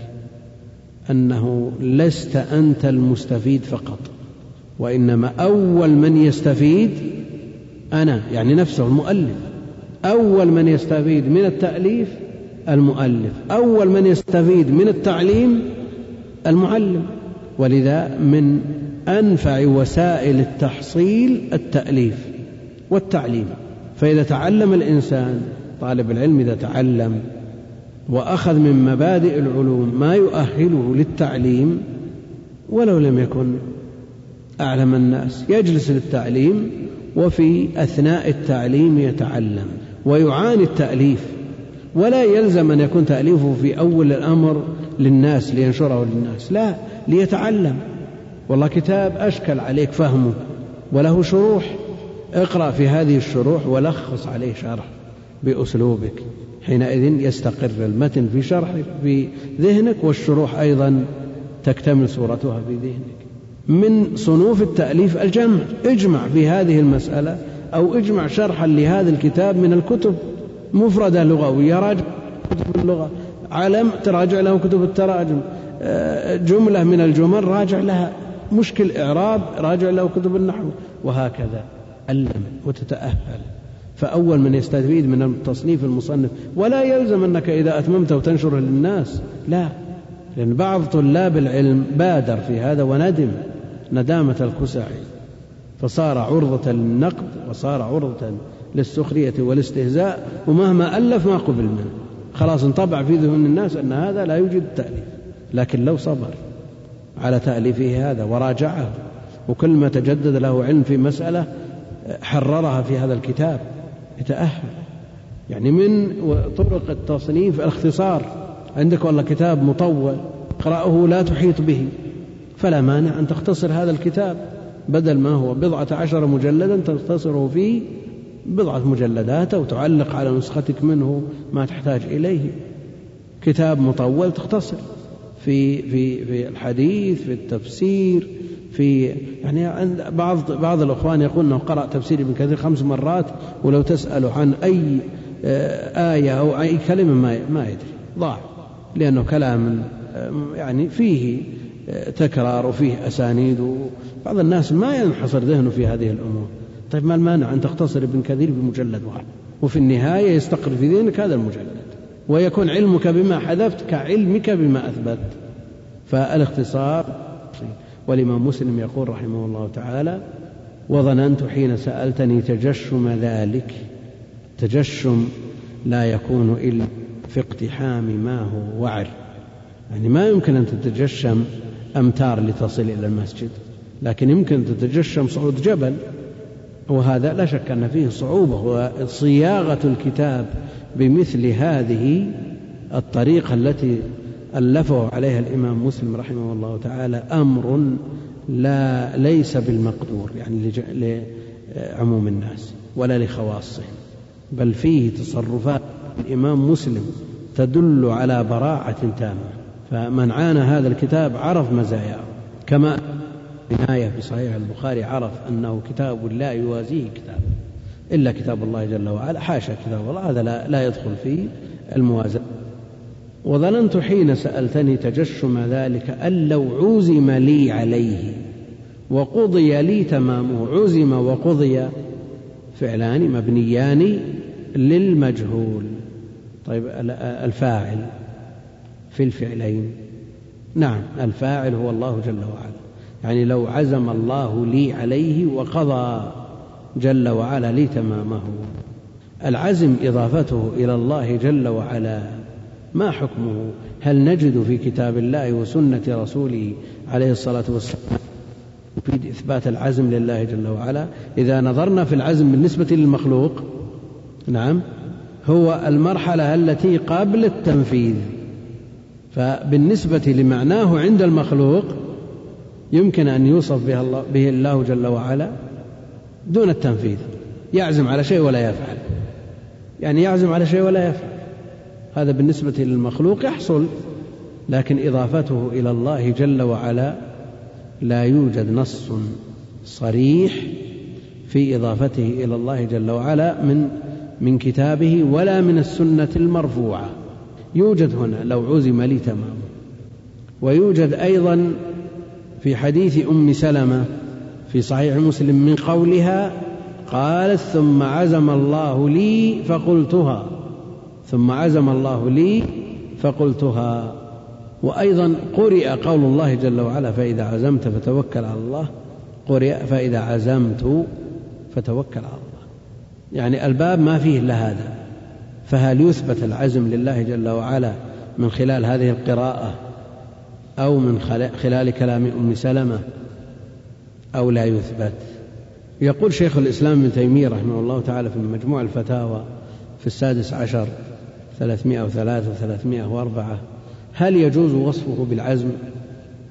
أنه لست أنت المستفيد فقط وإنما أول من يستفيد أنا يعني نفسه المؤلف. أول من يستفيد من التأليف المؤلف أول من يستفيد من التعليم المعلم. ولذا من أنفع وسائل التحصيل التأليف والتعليم. فإذا تعلم الإنسان طالب العلم إذا تعلم وأخذ من مبادئ العلوم ما يؤهله للتعليم ولو لم يكن أعلم الناس. يجلس للتعليم وفي أثناء التعليم يتعلم ويعاني التأليف. ولا يلزم أن يكون تأليفه في أول الأمر للناس لينشره للناس لا ليتعلم. والله كتاب أشكل عليك فهمه وله شروح. اقرأ في هذه الشروح ولخص عليه شرح. بأسلوبك. حينئذ يستقر المتن في شرح في ذهنك والشروح أيضا تكتمل صورتها في ذهنك. من صنوف التأليف الجمع. اجمع في هذه المسألة أو اجمع شرحا لهذا الكتاب من الكتب مفردة لغوية. راجع كتب اللغة. علم تراجع له كتب التراجم. آه، جملة من الجمل راجع لها. مشكل إعراب راجع له كتب النحو. وهكذا. علم وتتأهل. فأول من يستفيد من التصنيف المصنف. ولا يلزم أنك إذا أتممت وتنشره للناس لا. لأن بعض طلاب العلم بادر في هذا وندم ندامة الكسعي فصار عرضة للنقد وصار عرضة للسخرية والاستهزاء ومهما ألف ما قبل منه خلاص انطبع في ذهن الناس أن هذا لا يوجد تأليف. لكن لو صبر على تأليفه هذا وراجعه وكل ما تجدد له علم في مسألة حررها في هذا الكتاب. يتأهل. يعني من طرق التصنيف الاختصار عندك والله كتاب مطول اقرأه لا تحيط به فلا مانع أن تختصر هذا الكتاب بدل ما هو بضعة عشر مجلدا تختصره في بضعة مجلدات أو تعلق على نسختك منه ما تحتاج إليه. كتاب مطول تختصر في في في الحديث في التفسير في يعني عند بعض بعض الإخوان يقول أنه قرأ تفسير ابن كثير خمس مرات ولو تسأله عن أي آه، آية أو أي كلمة ما ما يدري. ضاع. لأنه كلام آه، يعني فيه آه، تكرار وفيه أسانيد وبعض الناس ما ينحصر ذهنه في هذه الأمور. طيب ما المانع أن تختصر ابن كثير بمجلد واحد؟ وفي النهاية يستقر في ذهنك هذا المجلد. ويكون علمك بما حذفت كعلمك بما أثبت. فالاختصار والإمام مسلم يقول رحمه الله تعالى وظننت حين سألتني تجشم ذلك تجشم لا يكون إلا في اقتحام ما هو وعر. يعني ما يمكن أن تتجشم أمتار لتصل إلى المسجد لكن يمكن أن تتجشم صعود جبل وهذا لا شك أن فيه صعوبة وصياغة الكتاب بمثل هذه الطريقة التي ألفه عليها الإمام مسلم رحمه الله تعالى أمر لا ليس بالمقدور يعني لعموم الناس ولا لخواصهم بل فيه تصرفات الإمام مسلم تدل على براعة تامة. فمن عانى هذا الكتاب عرف مزاياه. كما النهاية في صحيح البخاري عرف أنه كتاب لا يوازيه كتاب إلا كتاب الله جل وعلا حاشا كتاب الله هذا لا, لا يدخل في الموازنة وظننت حين سألتني تجشم ذلك أن لو عزم لي عليه وقضي لي تمامه عزم وقضي فعلان مبنيان للمجهول. طيب الفاعل في الفعلين. نعم الفاعل هو الله جل وعلا. يعني لو عزم الله لي عليه وقضى جل وعلا لي تمامه. العزم إضافته إلى الله جل وعلا. ما حكمه؟ هل نجد في كتاب الله وسنة رسوله عليه الصلاة والسلام في إثبات العزم لله جل وعلا؟ إذا نظرنا في العزم بالنسبة للمخلوق نعم هو المرحلة التي قبل التنفيذ. فبالنسبة لمعناه عند المخلوق يمكن أن يوصف به الله, به الله جل وعلا دون التنفيذ. يعزم على شيء ولا يفعل. يعني يعزم على شيء ولا يفعل. هذا بالنسبة للمخلوق يحصل لكن إضافته إلى الله جل وعلا لا يوجد نص صريح في إضافته إلى الله جل وعلا من من كتابه ولا من السنة المرفوعة. يوجد هنا لو عزم لي تمام ويوجد أيضا في حديث أم سلمة في صحيح مسلم من قولها قالت ثم عزم الله لي فقلتها. ثم عزم الله لي فقلتها. وأيضا قرئ قول الله جل وعلا فإذا عزمت فتوكل على الله. قرئ فإذا عزمت فتوكل على الله. يعني الباب ما فيه إلا هذا. فهل يثبت العزم لله جل وعلا من خلال هذه القراءة أو من خلال كلام أم سلمة؟ أو لا يثبت؟ يقول شيخ الإسلام ابن تيمية رحمه الله تعالى في مجموع الفتاوى في السادس عشر ثلاثمائة وثلاثة وثلاثمائة وأربعة. هل يجوز وصفه بالعزم؟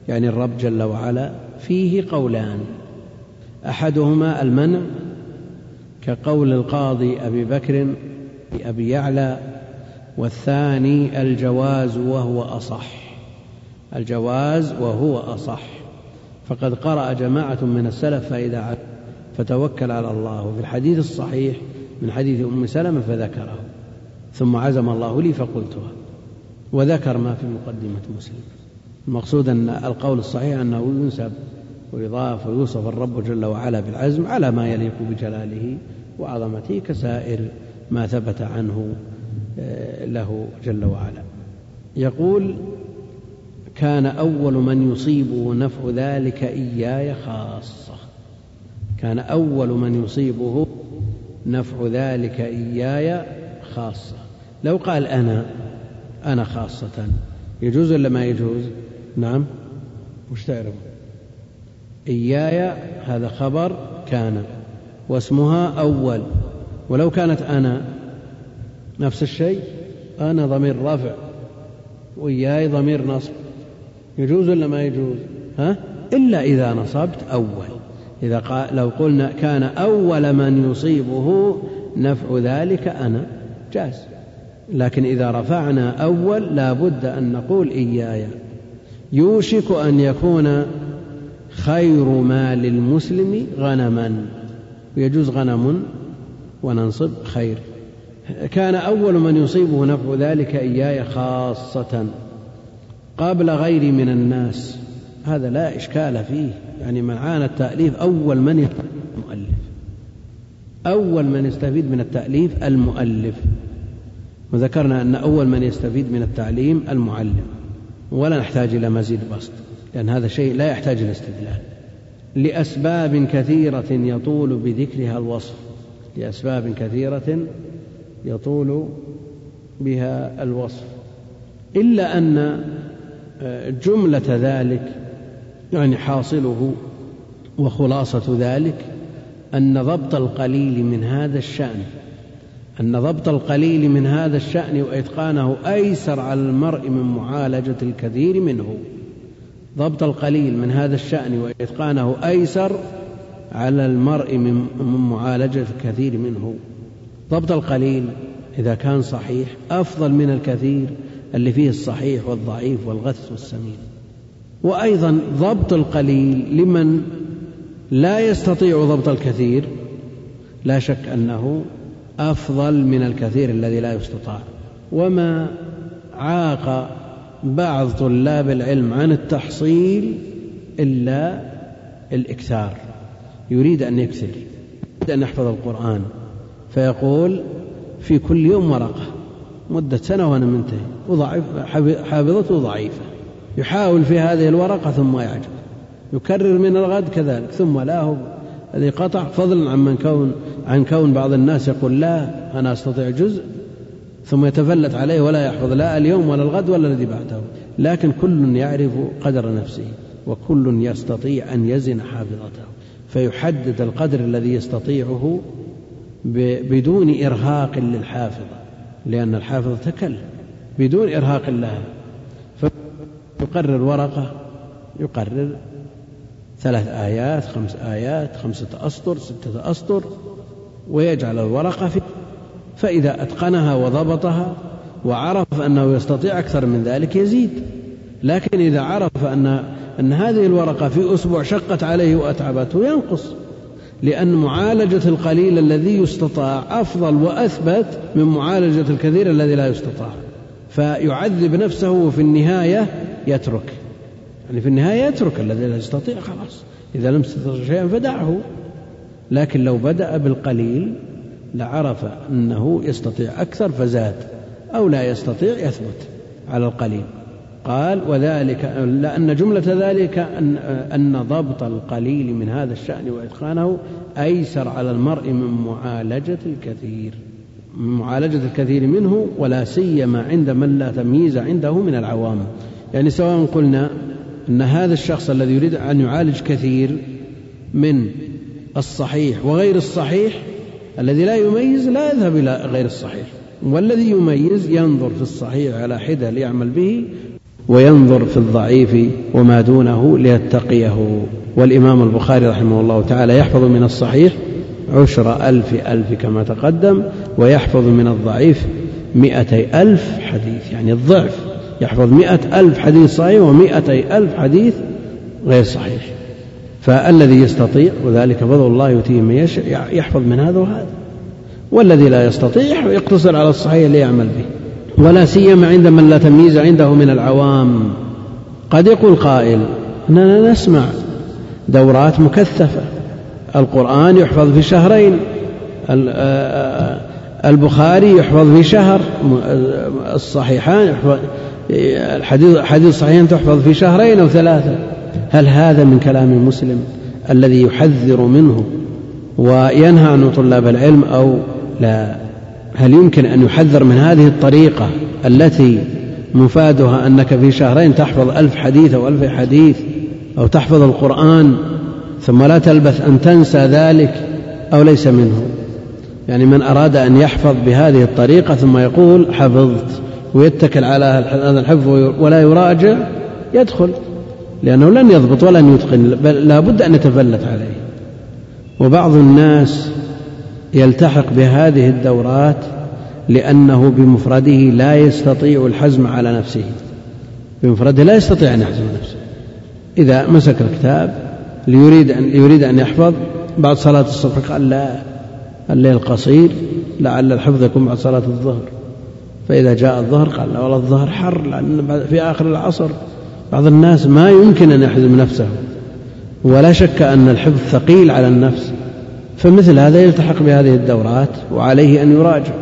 يعني الرب جل وعلا فيه قولان. أحدهما المنع كقول القاضي أبي بكر أبي يعلى والثاني الجواز وهو أصح. الجواز وهو أصح. فقد قرأ جماعة من السلف فإذا فتوكل على الله. وفي الحديث الصحيح من حديث أم سلمة فذكره. ثم عزم الله لي فقلتها. وذكر ما في مقدمة مسلم. المقصود أن القول الصحيح أنه ينسب ويضاف ويوصف الرب جل وعلا بالعزم على ما يليق بجلاله وعظمته كسائر ما ثبت عنه آه، له جل وعلا. يقول كان أول من يصيبه نفع ذلك إياي خاصة. كان أول من يصيبه نفع ذلك إياي خاصة. لو قال أنا أنا خاصة يجوز ولا ما يجوز؟ نعم. وش تعرف؟ إياي هذا خبر كان واسمها أول. ولو كانت أنا نفس الشيء أنا ضمير رفع وإياي ضمير نصب. يجوز ولا ما يجوز؟ ها؟ إلا إذا نصبت أول. إذا قال لو قلنا كان أول من يصيبه نفع ذلك أنا جاز. لكن إذا رفعنا أول لا بد أن نقول إياي. يوشك أن يكون خير ما للمسلم غنما. ويجوز غنم وننصب خير. كان أول من يصيبه نفع ذلك إياي خاصة قبل غيري من الناس. هذا لا إشكال فيه. يعني من عانى التأليف أول من المؤلف. أول من يستفيد من التأليف المؤلف. وذكرنا أن أول من يستفيد من التعليم المعلم ولا نحتاج إلى مزيد بسط لأن هذا شيء لا يحتاج إلى استدلال. لأسباب كثيرة يطول بذكرها الوصف. لأسباب كثيرة يطول بها الوصف. إلا أن آه، جملة ذلك يعني حاصله وخلاصة ذلك أن ضبط القليل من هذا الشأن أن ضبط القليل من هذا الشأن وإتقانه أيسر على المرء من معالجة الكثير منه. ضبط القليل من هذا الشأن وإتقانه أيسر على المرء من معالجة الكثير منه. ضبط القليل إذا كان صحيح أفضل من الكثير اللي فيه الصحيح والضعيف والغث والسمين. وأيضا ضبط القليل لمن لا يستطيع ضبط الكثير. لا شك أنه أفضل من الكثير الذي لا يستطاع. وما عاق بعض طلاب العلم عن التحصيل إلا الإكثار. يريد أن يكثر يريد أن يحفظ القرآن. فيقول في كل يوم ورقة مدة سنة وأنا منتهي. وضعيف حافظته ضعيفة. يحاول في هذه الورقة ثم يعجب. يكرر من الغد كذلك ثم لا هو الذي قطع فضلا عن من كون عن كون بعض الناس يقول لا أنا أستطيع جزء ثم يتفلت عليه ولا يحفظ لا اليوم ولا الغد ولا الذي بعده. لكن كل يعرف قدر نفسه وكل يستطيع أن يزن حافظته. فيحدد القدر الذي يستطيعه بدون إرهاق للحافظة لأن الحافظ تكل بدون إرهاق لها. فيقرر ورقة يقرر ثلاث آيات خمس آيات خمسة أسطر ستة أسطر ويجعل الورقة في فإذا أتقنها وضبطها وعرف أنه يستطيع أكثر من ذلك يزيد. لكن إذا عرف أن أن هذه الورقة في أسبوع شقت عليه وأتعبته ينقص لأن معالجة القليل الذي يستطاع أفضل وأثبت من معالجة الكثير الذي لا يستطاع. فيعذب نفسه وفي النهاية يترك. يعني في النهاية يترك الذي لا يستطيع خلاص. إذا لم تستطع شيئا فدعه. لكن لو بدأ بالقليل لعرف أنه يستطيع أكثر فزاد أو لا يستطيع يثبت على القليل. قال وذلك لأن جملة ذلك أن, أن ضبط القليل من هذا الشأن وإتقانه أيسر على المرء من معالجة الكثير من معالجة الكثير منه ولا سيما عند من لا تمييز عنده من العوام. يعني سواء قلنا أن هذا الشخص الذي يريد أن يعالج كثير من الصحيح وغير الصحيح الذي لا يميز لا يذهب إلى غير الصحيح. والذي يميز ينظر في الصحيح على حدة ليعمل به وينظر في الضعيف وما دونه ليتقيه. والإمام البخاري رحمه الله تعالى يحفظ من الصحيح عشر ألف ألف كما تقدم ويحفظ من الضعيف مئتي ألف حديث. يعني الضعف يحفظ مئة ألف حديث صحيح ومئتي ألف حديث غير صحيح. فالذي يستطيع وذلك فضل الله يؤتيه من يشاء يحفظ من هذا وهذا. والذي لا يستطيع يقتصر على الصحيح ليعمل به. ولا سيما عند من لا تمييز عنده من العوام. قد يقول قائل إننا نسمع دورات مكثفة. القرآن يحفظ في شهرين البخاري يحفظ في شهر الصحيحان يحفظ الحديث حديث الصحيحين تحفظ في شهرين أو ثلاثة. هل هذا من كلام مسلم الذي يحذر منه وينهى عنه طلاب العلم أو لا؟ هل يمكن أن يحذر من هذه الطريقة التي مفادها أنك في شهرين تحفظ ألف حديث أو ألف حديث أو تحفظ القرآن ثم لا تلبث أن تنسى ذلك أو ليس منه؟ يعني من أراد أن يحفظ بهذه الطريقة ثم يقول حفظت ويتكل على هذا الحفظ ولا يراجع يدخل. لأنه لن يضبط ولن يتقن بل لا بد أن يتفلت عليه. وبعض الناس يلتحق بهذه الدورات لأنه بمفرده لا يستطيع الحزم على نفسه. بمفرده لا يستطيع أن يحزم نفسه. إذا مسك الكتاب ليريد أن يريد أن يحفظ بعد صلاة الصبح قال لا الليل قصير لعل الحفظ يكون بعد صلاة الظهر. فإذا جاء الظهر قال لا والله الظهر حر لأن في آخر العصر. بعض الناس ما يمكن أن يحزم نفسه ولا شك أن الحفظ ثقيل على النفس فمثل هذا يلتحق بهذه الدورات وعليه أن يراجع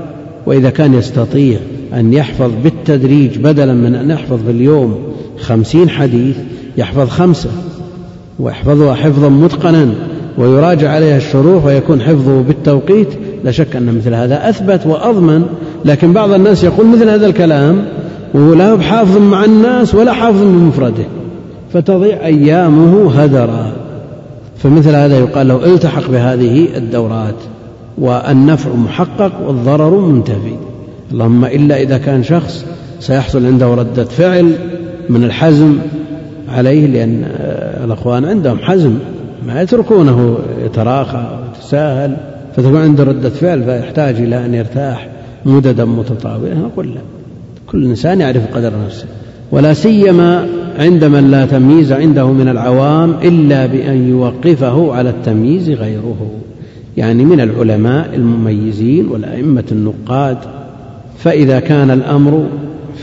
وإذا كان يستطيع أن يحفظ بالتدريج بدلا من أن يحفظ في اليوم خمسين حديث يحفظ خمسة ويحفظها حفظا متقنا ويراجع عليها الشروح ويكون حفظه بالتوقيت لا شك أن مثل هذا أثبت وأضمن لكن بعض الناس يقول مثل هذا الكلام وهو لا بحافظ مع الناس ولا حافظ بمفرده فتضيع أيامه هدرا. فمثل هذا يقال له التحق بهذه الدورات والنفع محقق والضرر منتفي. اللهم إلا إذا كان شخص سيحصل عنده ردة فعل من الحزم عليه لأن الأخوان عندهم حزم ما يتركونه يتراخى ويتساهل فتكون عنده ردة فعل فيحتاج إلى أن يرتاح مددا متطاولة نقول لا كل إنسان يعرف قدر نفسه ولا سيما عند من لا تمييز عنده من العوام إلا بأن يوقفه على التمييز غيره يعني من العلماء المميزين والأئمة النقاد. فإذا كان الأمر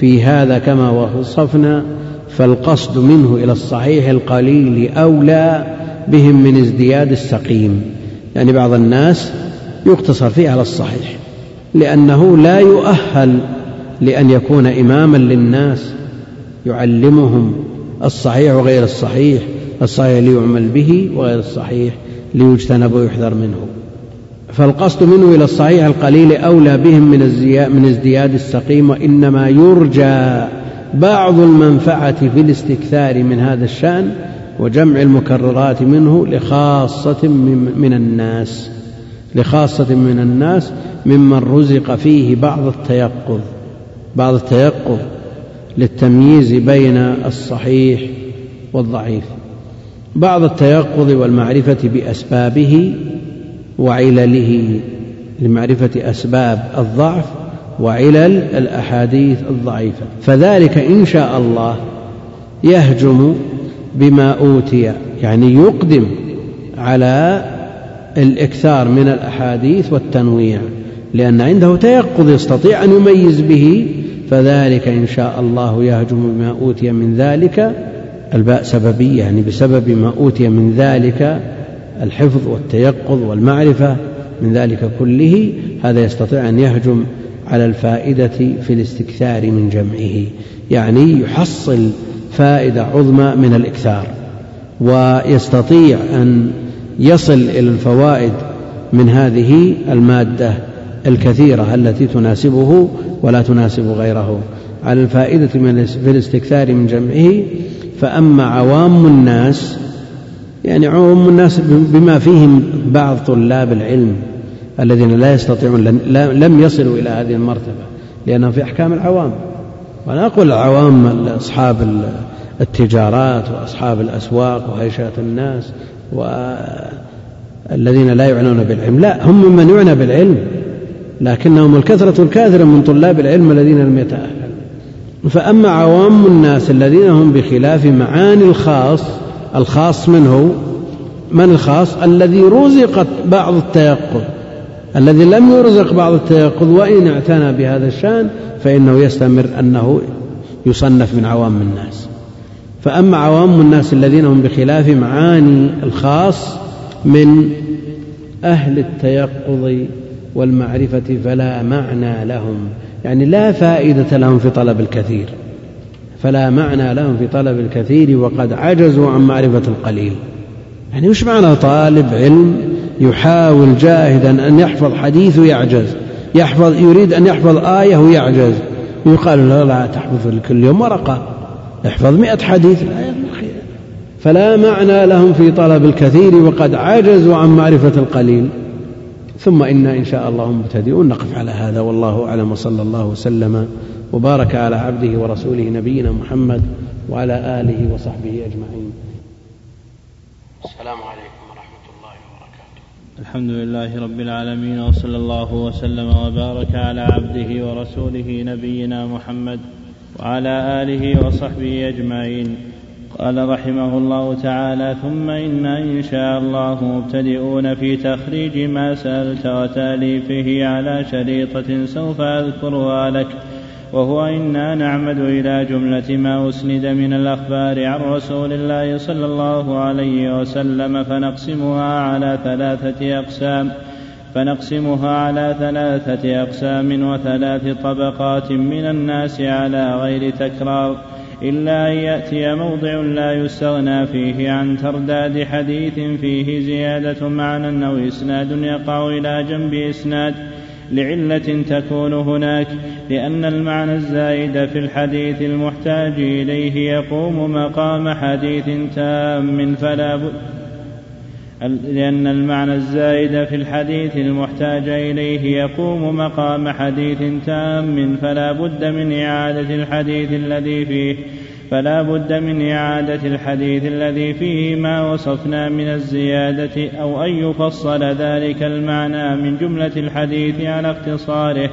في هذا كما وصفنا فالقصد منه إلى الصحيح القليل أولى بهم من ازدياد السقيم. يعني بعض الناس يقتصر فيه على الصحيح لأنه لا يؤهل لأن يكون إماما للناس يعلمهم الصحيح وغير الصحيح الصحيح ليعمل به وغير الصحيح ليجتنب ويحذر منه. فالقصد منه إلى الصحيح القليل أولى بهم من من ازدياد السقيم وإنما يرجى بعض المنفعة في الاستكثار من هذا الشأن وجمع المكررات منه لخاصة من الناس لخاصة من الناس ممن رزق فيه بعض التيقظ. بعض التيقظ للتمييز بين الصحيح والضعيف. بعض التيقظ والمعرفة بأسبابه وعلله لمعرفة أسباب الضعف وعلل الأحاديث الضعيفة. فذلك إن شاء الله يهجم بما أوتي يعني يقدم على الإكثار من الأحاديث والتنويع لأن عنده تيقظ يستطيع أن يميز به فذلك إن شاء الله يهجم بما أوتي من ذلك الباء سببية يعني بسبب ما أوتي من ذلك الحفظ والتيقظ والمعرفة من ذلك كله هذا يستطيع أن يهجم على الفائدة في الاستكثار من جمعه يعني يحصل فائدة عظمى من الإكثار ويستطيع أن يصل إلى الفوائد من هذه المادة الكثيرة التي تناسبه ولا تناسب غيره. على الفائدة في الاستكثار من جمعه فأما عوام الناس يعني عوام الناس بما فيهم بعض طلاب العلم الذين لا يستطيعون لم يصلوا إلى هذه المرتبة لأنهم في أحكام العوام. وأنا أقول العوام أصحاب التجارات وأصحاب الأسواق وهيشات الناس والذين لا يعنون بالعلم. لا هم ممن يعنى بالعلم. لكنهم الكثرة الكاثرة من طلاب العلم الذين لم يتأهلوا. فأما عوام الناس الذين هم بخلاف معاني الخاص الخاص منه من الخاص؟ الذي رزقت بعض التيقظ. الذي لم يرزق بعض التيقظ وإن اعتنى بهذا الشأن فإنه يستمر أنه يصنف من عوام الناس. فأما عوام الناس الذين هم بخلاف معاني الخاص من أهل التيقظ والمعرفة فلا معنى لهم. يعني لا فائدة لهم في طلب الكثير. فلا معنى لهم في طلب الكثير وقد عجزوا عن معرفة القليل. يعني وش معنى طالب علم يحاول جاهدا أن يحفظ حديث ويعجز يحفظ يريد أن يحفظ آية ويعجز؟ يقال له لا تحفظ كل يوم ورقة احفظ مئة حديث. لا فلا معنى لهم في طلب الكثير وقد عجزوا عن معرفة القليل. ثم إنا إن شاء الله مبتدئون نقف على هذا. والله أعلم. وصلى الله وسلم وبارك على عبده ورسوله نبينا محمد وعلى آله وصحبه أجمعين. السلام عليكم ورحمة الله وبركاته. الحمد لله رب العالمين وصلى الله وسلم وبارك على عبده ورسوله نبينا محمد وعلى آله وصحبه أجمعين. قال رحمه الله تعالى ثم إنا إن شاء الله مبتدئون في تخريج ما سألت وتأليفه على شريطة سوف أذكرها لك وهو إنا نعمد إلى جملة ما أسند من الأخبار عن رسول الله صلى الله عليه وسلم فنقسمها على ثلاثة أقسام فنقسمها على ثلاثة أقسام وثلاث طبقات من الناس على غير تكرار إلا أن يأتي موضع لا يستغنى فيه عن ترداد حديث فيه زيادة معنى أو إسناد يقع إلى جنب إسناد لعلة تكون هناك لأن المعنى الزائد في الحديث المحتاج إليه يقوم مقام حديث تام فلا بد لأن المعنى الزائد في الحديث المحتاج إليه يقوم مقام حديث تام فلا بد من إعادة الحديث الذي فيه فلا بد من إعادة الحديث الذي فيه ما وصفنا من الزيادة أو أن يفصل ذلك المعنى من جملة الحديث على اختصاره.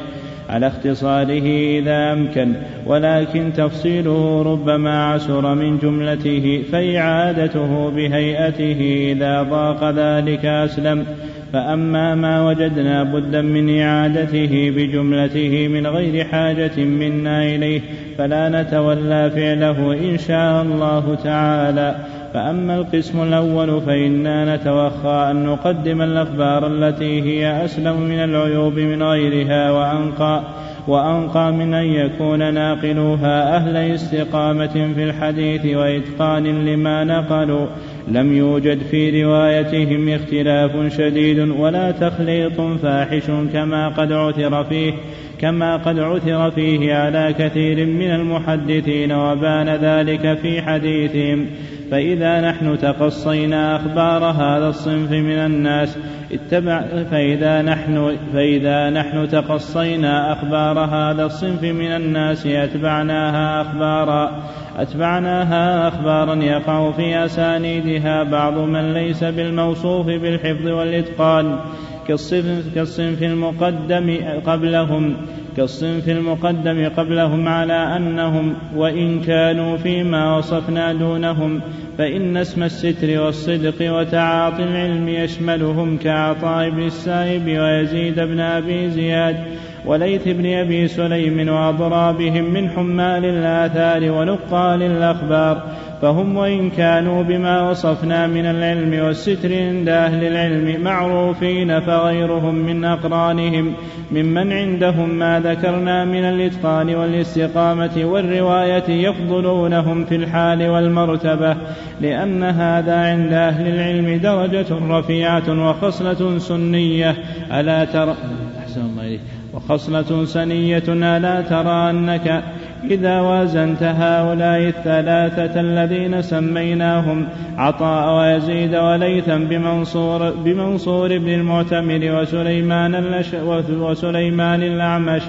على اختصاره إذا أمكن ولكن تفصيله ربما عسر من جملته فإعادته بهيئته إذا ضاق ذلك أسلم. فأما ما وجدنا بدا من إعادته بجملته من غير حاجة منا إليه فلا نتولى فعله إن شاء الله تعالى. فأما القسم الأول فإنا نتوخى أن نقدم الأخبار التي هي أسلم من العيوب من غيرها وأنقى وأنقى من أن يكون ناقلوها أهل استقامة في الحديث وإتقان لما نقلوا. لم يوجد في روايتهم اختلاف شديد ولا تخليط فاحش كما قد عثر فيه كما قد عثر فيه على كثير من المحدثين وبان ذلك في حديثهم. فإذا نحن تقصينا أخبار هذا الصنف من الناس اتبع فإذا نحن فإذا نحن تقصينا أخبار هذا الصنف من الناس أتبعناها أخبارا أتبعناها أخبارا يقع في أسانيدها بعض من ليس بالموصوف بالحفظ والإتقان. كالصنف, المقدم قبلهم كالصنف المقدم قبلهم على أنهم وإن كانوا فيما وصفنا دونهم فإن اسم الستر والصدق وتعاطي العلم يشملهم كعطاء بن السائب ويزيد بن أبي زياد وليث بن أبي سليم وأضرابهم من حمال الآثار ونقال الأخبار فهم وإن كانوا بما وصفنا من العلم والستر عند أهل العلم معروفين فغيرهم من أقرانهم ممن عندهم ما ذكرنا من الإتقان والاستقامة والرواية يفضلونهم في الحال والمرتبة لأن هذا عند أهل العلم درجة رفيعة وخصلة سنية. ألا ترى أحسن الله إليك. وخصلة سنية ألا ترى أنك إذا وازنت هؤلاء الثلاثة الذين سميناهم عطاء ويزيد وليثا بمنصور بمنصور بن المعتمر وسليمان وسليمان الأعمش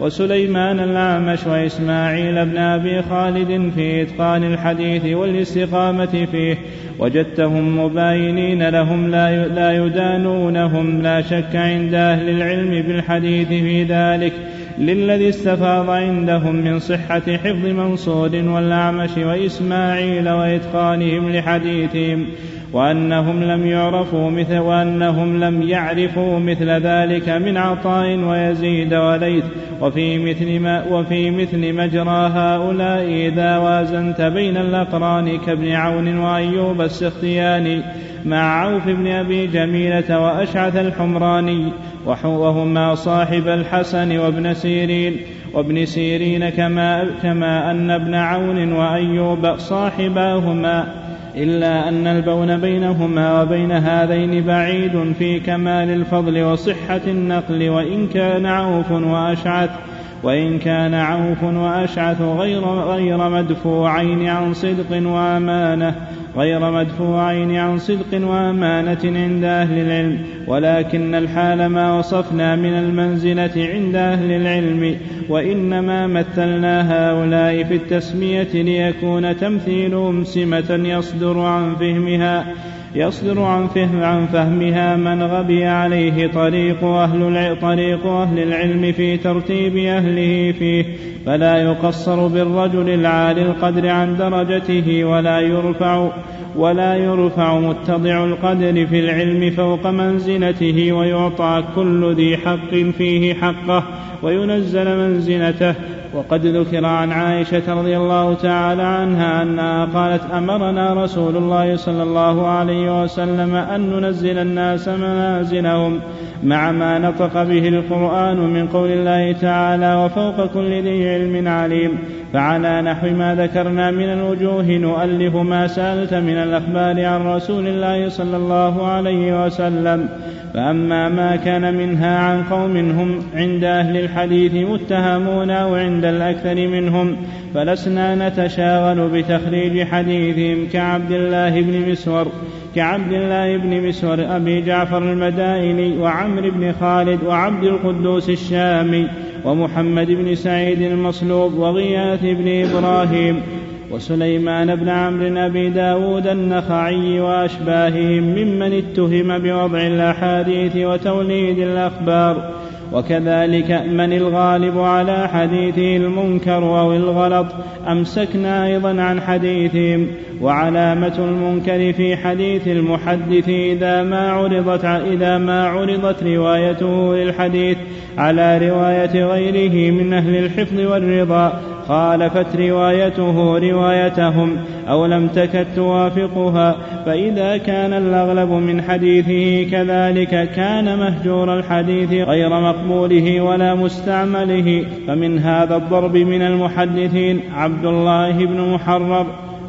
وسليمان الأعمش وإسماعيل بن أبي خالد في إتقان الحديث والاستقامة فيه وجدتهم مباينين لهم لا لا يدانونهم لا شك عند أهل العلم بالحديث في ذلك. للذي استفاض عندهم من صحة حفظ منصور والأعمش وإسماعيل وإتقانهم لحديثهم وأنهم لم يعرفوا مثل وأنهم لم يعرفوا مثل ذلك من عطاء ويزيد وليث. وفي مثل ما وفي مثل مجرى هؤلاء إذا وازنت بين الأقران كابن عون وأيوب السختياني مع عوف بن أبي جميلة وأشعث الحمراني وهما صاحب الحسن وابن سيرين. وابن سيرين كما, كما أن ابن عون وأيوب صاحباهما إلا أن البون بينهما وبين هذين بعيد في كمال الفضل وصحة النقل وإن كان عوف وأشعث وإن كان عوف وأشعث غير غير مدفوعين عن صدق وأمانة غير مدفوعين عن صدق وأمانة عند أهل العلم. ولكن الحال ما وصفنا من المنزلة عند أهل العلم. وإنما مثلنا هؤلاء في التسمية ليكون تمثيلهم سمة يصدر عن فهمها. يصدر عن فهم عن فهمها من غبي عليه طريق أهل طريق أهل العلم في ترتيب أهله فيه. فلا يقصر بالرجل العالي القدر عن درجته ولا يرفع ولا يرفع متضع القدر في العلم فوق منزلته ويعطى كل ذي حق فيه حقه وينزل منزلته وقد ذكر عن عائشة رضي الله تعالى عنها أنها قالت أمرنا رسول الله صلى الله عليه وسلم أن ننزل الناس منازلهم مع ما نطق به القرآن من قول الله تعالى وفوق كل ذي علم عليم. فعلى نحو ما ذكرنا من الوجوه نؤلف ما سألت من الأخبار عن رسول الله صلى الله عليه وسلم. فأما ما كان منها عن قوم هم عند أهل الحديث متهمون أو عند الأكثر منهم فلسنا نتشاغل بتخريج حديثهم كعبد الله بن مسور. كعبد الله بن مسور أبي جعفر المدائني وعمر بن خالد وعبد القدوس الشامي ومحمد بن سعيد المصلوب وغياث بن إبراهيم وسليمان بن عمرو أبي داود النخعي وأشباههم ممن اتهم بوضع الأحاديث وتوليد الأخبار. وكذلك من الغالب على حديثه المنكر أو الغلط أمسكنا أيضا عن حديثهم وعلامة المنكر في حديث المحدث إذا ما عرضت إذا ما عرضت روايته للحديث على رواية غيره من أهل الحفظ والرضا خالفت روايته روايتهم أو لم تكد توافقها فإذا كان الأغلب من حديثه كذلك كان مهجور الحديث غير مقبوله ولا مستعمله فمن هذا الضرب من المحدثين عبد الله بن محرر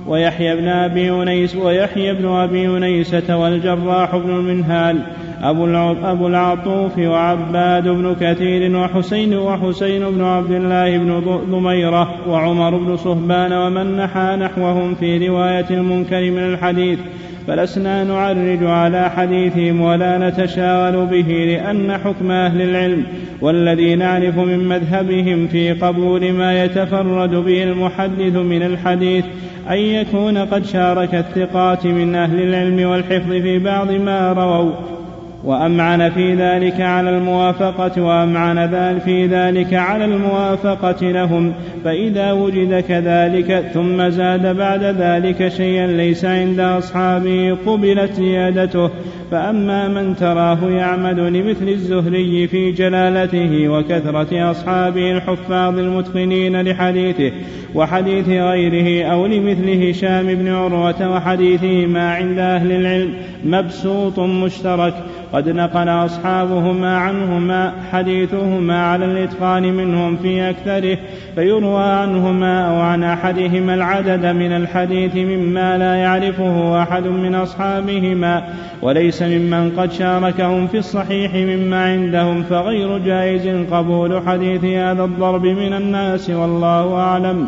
ويحيى بن أبي أنيس ويحيى بن أبي أنيسة والجراح بن المنهال أبو, العطوف وعباد بن كثير وحسين وحسين بن عبد الله بن ضميرة وعمر بن صهبان ومن نحى نحوهم في رواية المنكر من الحديث. فلسنا نعرج على حديثهم ولا نتشاغل به لأن حكم أهل العلم والذي نعرف من مذهبهم في قبول ما يتفرد به المحدث من الحديث أن يكون قد شارك الثقات من أهل العلم والحفظ في بعض ما رووا وأمعن في ذلك على الموافقة وأمعن في ذلك على الموافقة لهم فإذا وجد كذلك ثم زاد بعد ذلك شيئا ليس عند أصحابه قبلت زيادته. فأما من تراه يعمد لمثل الزهري في جلالته وكثرة أصحابه الحفاظ المتقنين لحديثه وحديث غيره أو لمثل هشام بن عروة وحديثه ما عند أهل العلم مبسوط مشترك قد نقل أصحابهما عنهما حديثهما على الإتقان منهم في أكثره فيروى عنهما أو عن أحدهما العدد من الحديث مما لا يعرفه أحد من أصحابهما وليس ممن قد شاركهم في الصحيح مما عندهم فغير جائز قبول حديث هذا الضرب من الناس والله أعلم.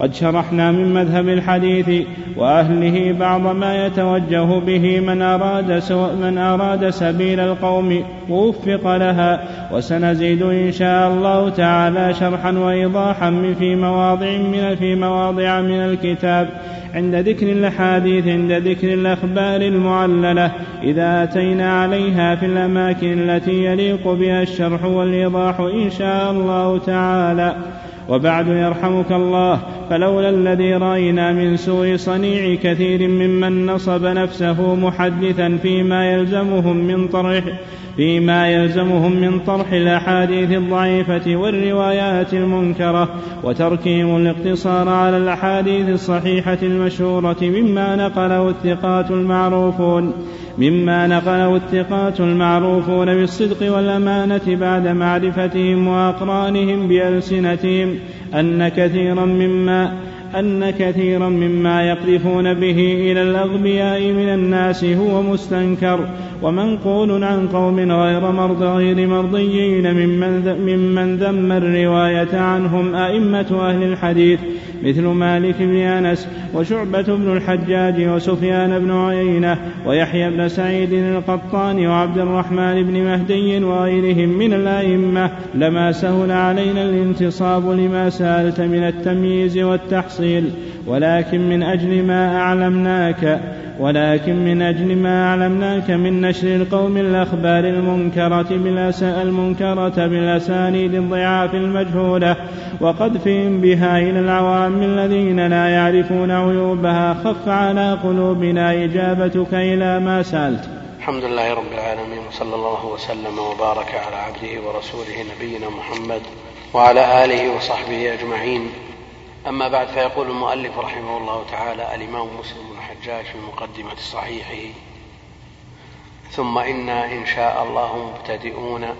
قد شرحنا من مذهب الحديث وأهله بعض ما يتوجه به من أراد سو من أراد سبيل القوم ووفق لها وسنزيد إن شاء الله تعالى شرحا وإيضاحا في مواضع من في مواضع من الكتاب. عند ذكر الأحاديث عند ذكر الأخبار المعللة إذا أتينا عليها في الأماكن التي يليق بها الشرح والإيضاح إن شاء الله تعالى. وبعد يرحمك الله فلولا الذي رأينا من سوء صنيع كثير ممن نصب نفسه محدثا فيما يلزمهم من طرح فيما يلزمهم من طرح الأحاديث الضعيفة والروايات المنكرة وتركهم الاقتصار على الأحاديث الصحيحة المشهورة مما نقله الثقات المعروفون. مما نقله الثقات المعروفون بالصدق والأمانة بعد معرفتهم وأقرانهم بألسنتهم أن كثيرا مما أن كثيرا مما يقذفون به إلى الأغبياء من الناس هو مستنكر ومنقول عن قوم غير مرض غير مرضيين ممن, ممن ذم الرواية عنهم أئمة أهل الحديث مثل مالك بن أنس وشعبة بن الحجاج وسفيان بن عيينة ويحيى بن سعيد القطان وعبد الرحمن بن مهدي وغيرهم من الأئمة لما سهل علينا الانتصاب لما سألت من التمييز والتحصيل. ولكن من أجل ما أعلمناك ولكن من أجل ما أعلمناك من نشر القوم الأخبار المنكرة المنكرة بالأسانيد الضعاف المجهولة وقذفهم بها إلى العوام الذين لا يعرفون عيوبها خف على قلوبنا إجابتك إلى ما سألت. الحمد لله رب العالمين وصلى الله وسلم وبارك على عبده ورسوله نبينا محمد وعلى آله وصحبه أجمعين. أما بعد فيقول المؤلف رحمه الله تعالى الإمام مسلم بن الحجاج في مقدمة صحيحه ثم إنا إن شاء الله مبتدئون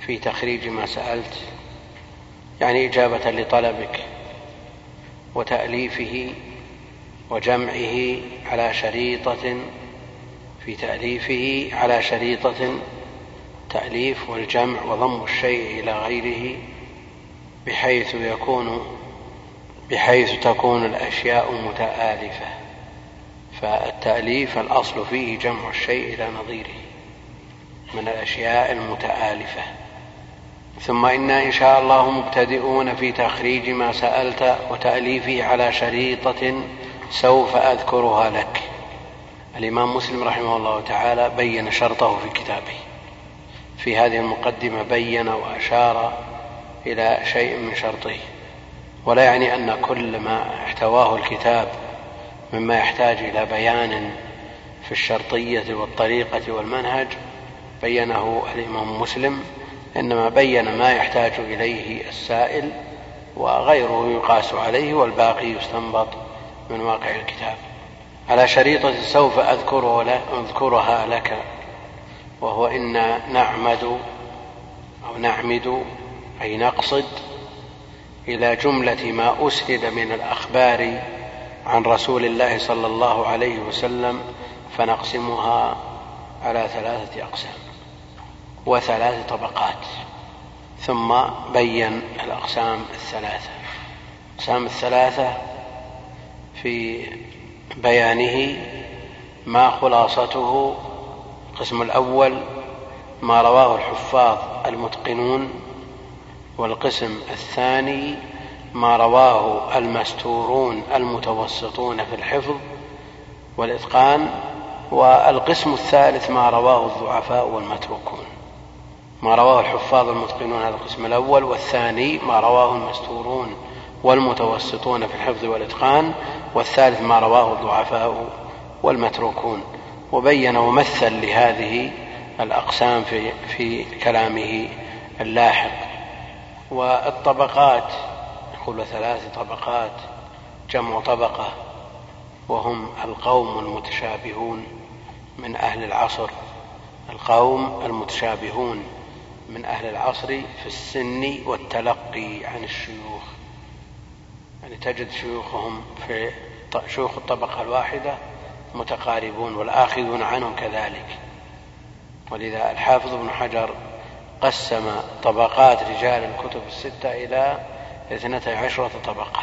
في تخريج ما سألت يعني إجابة لطلبك وتأليفه وجمعه على شريطة في تأليفه على شريطة تأليف والجمع وضم الشيء إلى غيره بحيث يكون بحيث تكون الأشياء متآلفة فالتأليف الأصل فيه جمع الشيء إلى نظيره من الأشياء المتآلفة. ثم إنا إن شاء الله مبتدئون في تخريج ما سألت وتأليفه على شريطة سوف أذكرها لك. الإمام مسلم رحمه الله تعالى بين شرطه في كتابه. في هذه المقدمة بين وأشار إلى شيء من شرطه. ولا يعني أن كل ما احتواه الكتاب مما يحتاج إلى بيان في الشرطية والطريقة والمنهج بينه الإمام مسلم إنما بين ما يحتاج إليه السائل وغيره يقاس عليه والباقي يستنبط من واقع الكتاب. على شريطة سوف أذكره أذكرها لك وهو إن نعمد أو نعمد أي نقصد إلى جملة ما أسند من الأخبار عن رسول الله صلى الله عليه وسلم فنقسمها على ثلاثة أقسام وثلاث طبقات. ثم بين الأقسام الثلاثة. الأقسام الثلاثة في بيانه ما خلاصته القسم الأول ما رواه الحفاظ المتقنون والقسم الثاني ما رواه المستورون المتوسطون في الحفظ والإتقان والقسم الثالث ما رواه الضعفاء والمتروكون. ما رواه الحفاظ المتقنون هذا القسم الأول والثاني ما رواه المستورون والمتوسطون في الحفظ والإتقان والثالث ما رواه الضعفاء والمتروكون. وبين ومثل لهذه الأقسام في, في كلامه اللاحق. والطبقات يقول ثلاث طبقات جمع طبقة وهم القوم المتشابهون من أهل العصر. القوم المتشابهون من أهل العصر في السن والتلقي عن الشيوخ. يعني تجد شيوخهم في شيوخ الطبقة الواحدة متقاربون والآخذون عنهم كذلك. ولذا الحافظ ابن حجر قسم طبقات رجال الكتب الستة إلى اثنتي عشرة طبقة.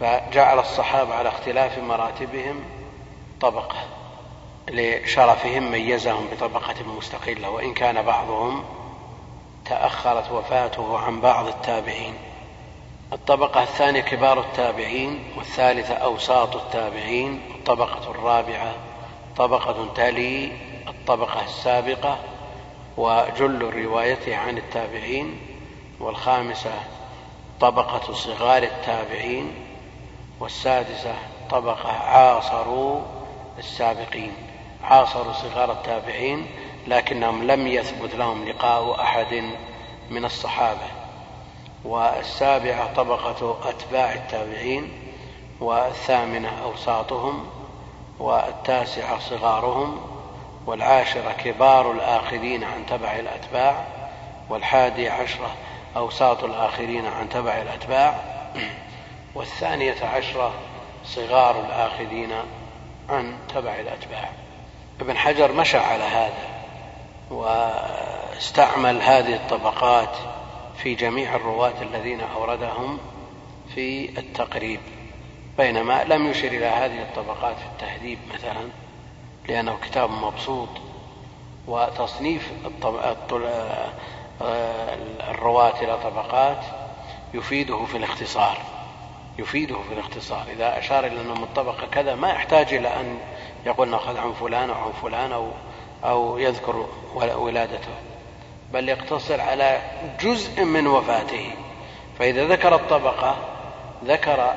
فجعل الصحابة على اختلاف مراتبهم طبقة لشرفهم ميزهم بطبقة مستقلة وإن كان بعضهم تأخرت وفاته عن بعض التابعين. الطبقة الثانية كبار التابعين والثالثة أوساط التابعين الطبقة الرابعة طبقة تلي الطبقة السابقة وجل روايته عن التابعين والخامسة طبقة صغار التابعين والسادسة طبقة عاصروا السابقين. عاصروا صغار التابعين لكنهم لم يثبت لهم لقاء أحد من الصحابة. والسابعة طبقة أتباع التابعين والثامنة أوساطهم والتاسعة صغارهم والعاشرة كبار الآخذين عن تبع الأتباع والحادي عشرة أوساط الآخرين عن تبع الأتباع والثانية عشرة صغار الآخذين عن تبع الأتباع. ابن حجر مشى على هذا واستعمل هذه الطبقات في جميع الرواة الذين أوردهم في التقريب بينما لم يشر إلى هذه الطبقات في التهذيب مثلا. لأنه كتاب مبسوط وتصنيف الرواة إلى طبقات يفيده في الاختصار. يفيده في الاختصار. إذا أشار إلى أنه من طبقة كذا ما يحتاج إلى أن يقول نأخذ عن فلان أو عن فلان أو أو يذكر ولادته. بل يقتصر على جزء من وفاته. فإذا ذكر الطبقة ذكر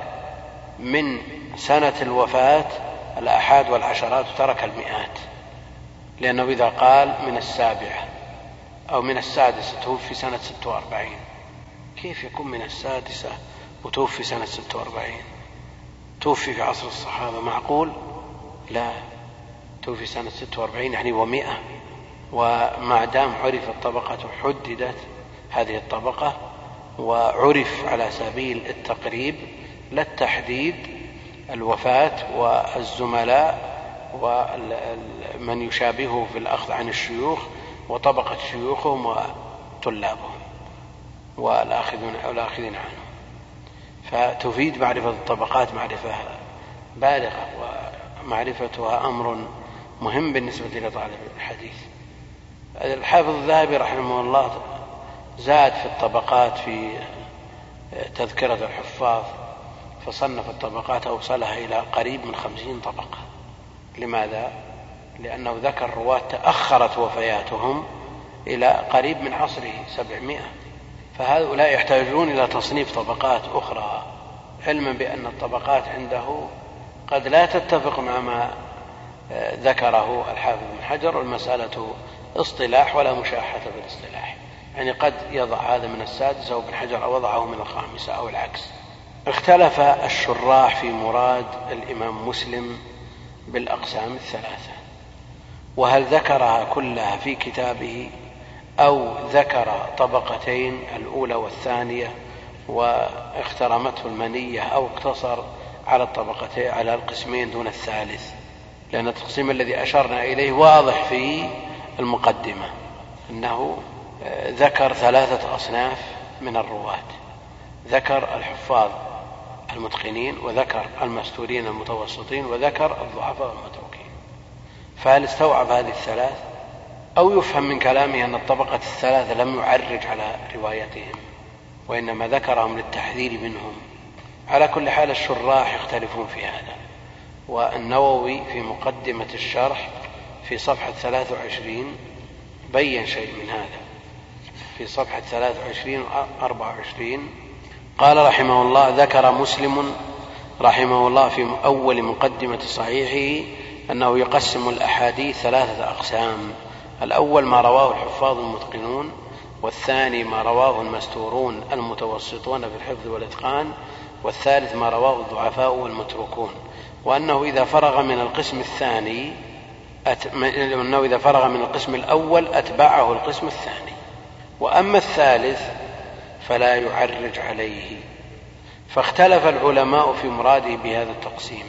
من سنة الوفاة الآحاد والعشرات وترك المئات لأنه إذا قال من السابعة أو من السادسة توفي سنة ست وأربعين. كيف يكون من السادسة وتوفي سنة ست وأربعين؟ توفي في عصر الصحابة معقول؟ لا توفي سنة ست وأربعين يعني ومئة. وما دام عرف الطبقة حددت هذه الطبقة وعرف على سبيل التقريب لا التحديد الوفاة والزملاء ومن يشابهه في الأخذ عن الشيوخ وطبقة شيوخهم وطلابهم والآخذين عنهم. فتفيد معرفة الطبقات معرفة بالغة ومعرفتها أمر مهم بالنسبة لطالب الحديث. الحافظ الذهبي رحمه الله زاد في الطبقات في تذكرة الحفاظ فصنف الطبقات أوصلها إلى قريب من خمسين طبقة. لماذا؟ لأنه ذكر رواة تأخرت وفياتهم إلى قريب من عصره سبعمائة. فهؤلاء يحتاجون إلى تصنيف طبقات أخرى علما بأن الطبقات عنده قد لا تتفق مع ما ذكره الحافظ بن حجر والمسألة اصطلاح ولا مشاحة في الاصطلاح يعني قد يضع هذا من السادسة وابن حجر وضعه من الخامسة أو العكس. اختلف الشراح في مراد الإمام مسلم بالأقسام الثلاثة وهل ذكرها كلها في كتابه أو ذكر طبقتين الأولى والثانية واخترمته المنية أو اقتصر على الطبقتين على القسمين دون الثالث؟ لأن التقسيم الذي أشرنا إليه واضح في المقدمة أنه ذكر ثلاثة أصناف من الرواة. ذكر الحفاظ المتقنين وذكر المستورين المتوسطين وذكر الضعفاء المتروكين فهل استوعب هذه الثلاث؟ أو يفهم من كلامه أن الطبقة الثلاثة لم يعرج على روايتهم وإنما ذكرهم للتحذير منهم. على كل حال الشراح يختلفون في هذا والنووي في مقدمة الشرح في صفحة 23 بين شيء من هذا. في صفحة 23 و 24 قال رحمه الله ذكر مسلم رحمه الله في أول مقدمة صحيحه أنه يقسم الأحاديث ثلاثة أقسام. الأول ما رواه الحفاظ المتقنون والثاني ما رواه المستورون المتوسطون في الحفظ والإتقان والثالث ما رواه الضعفاء والمتروكون. وأنه إذا فرغ من القسم الثاني أنه إذا فرغ من القسم الأول أتبعه القسم الثاني. وأما الثالث فلا يعرج عليه. فاختلف العلماء في مراده بهذا التقسيم.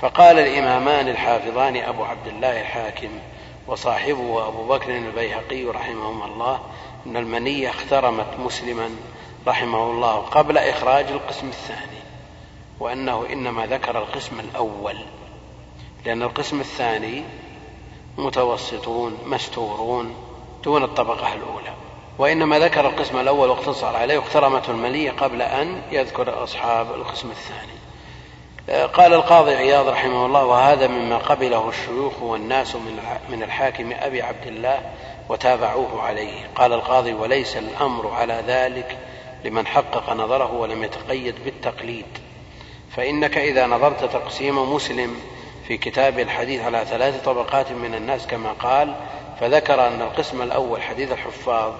فقال الإمامان الحافظان أبو عبد الله الحاكم وصاحبه أبو بكر البيهقي رحمهما الله أن المنية اخترمت مسلما رحمه الله قبل إخراج القسم الثاني وأنه إنما ذكر القسم الأول لأن القسم الثاني متوسطون مستورون دون الطبقة الأولى. وإنما ذكر القسم الأول واقتصر عليه واخترمته المنية قبل أن يذكر أصحاب القسم الثاني. قال القاضي عياض رحمه الله وهذا مما قبله الشيوخ والناس من الحاكم أبي عبد الله وتابعوه عليه. قال القاضي وليس الأمر على ذلك لمن حقق نظره ولم يتقيد بالتقليد. فإنك إذا نظرت تقسيم مسلم في كتاب الحديث على ثلاث طبقات من الناس كما قال فذكر أن القسم الأول حديث الحفاظ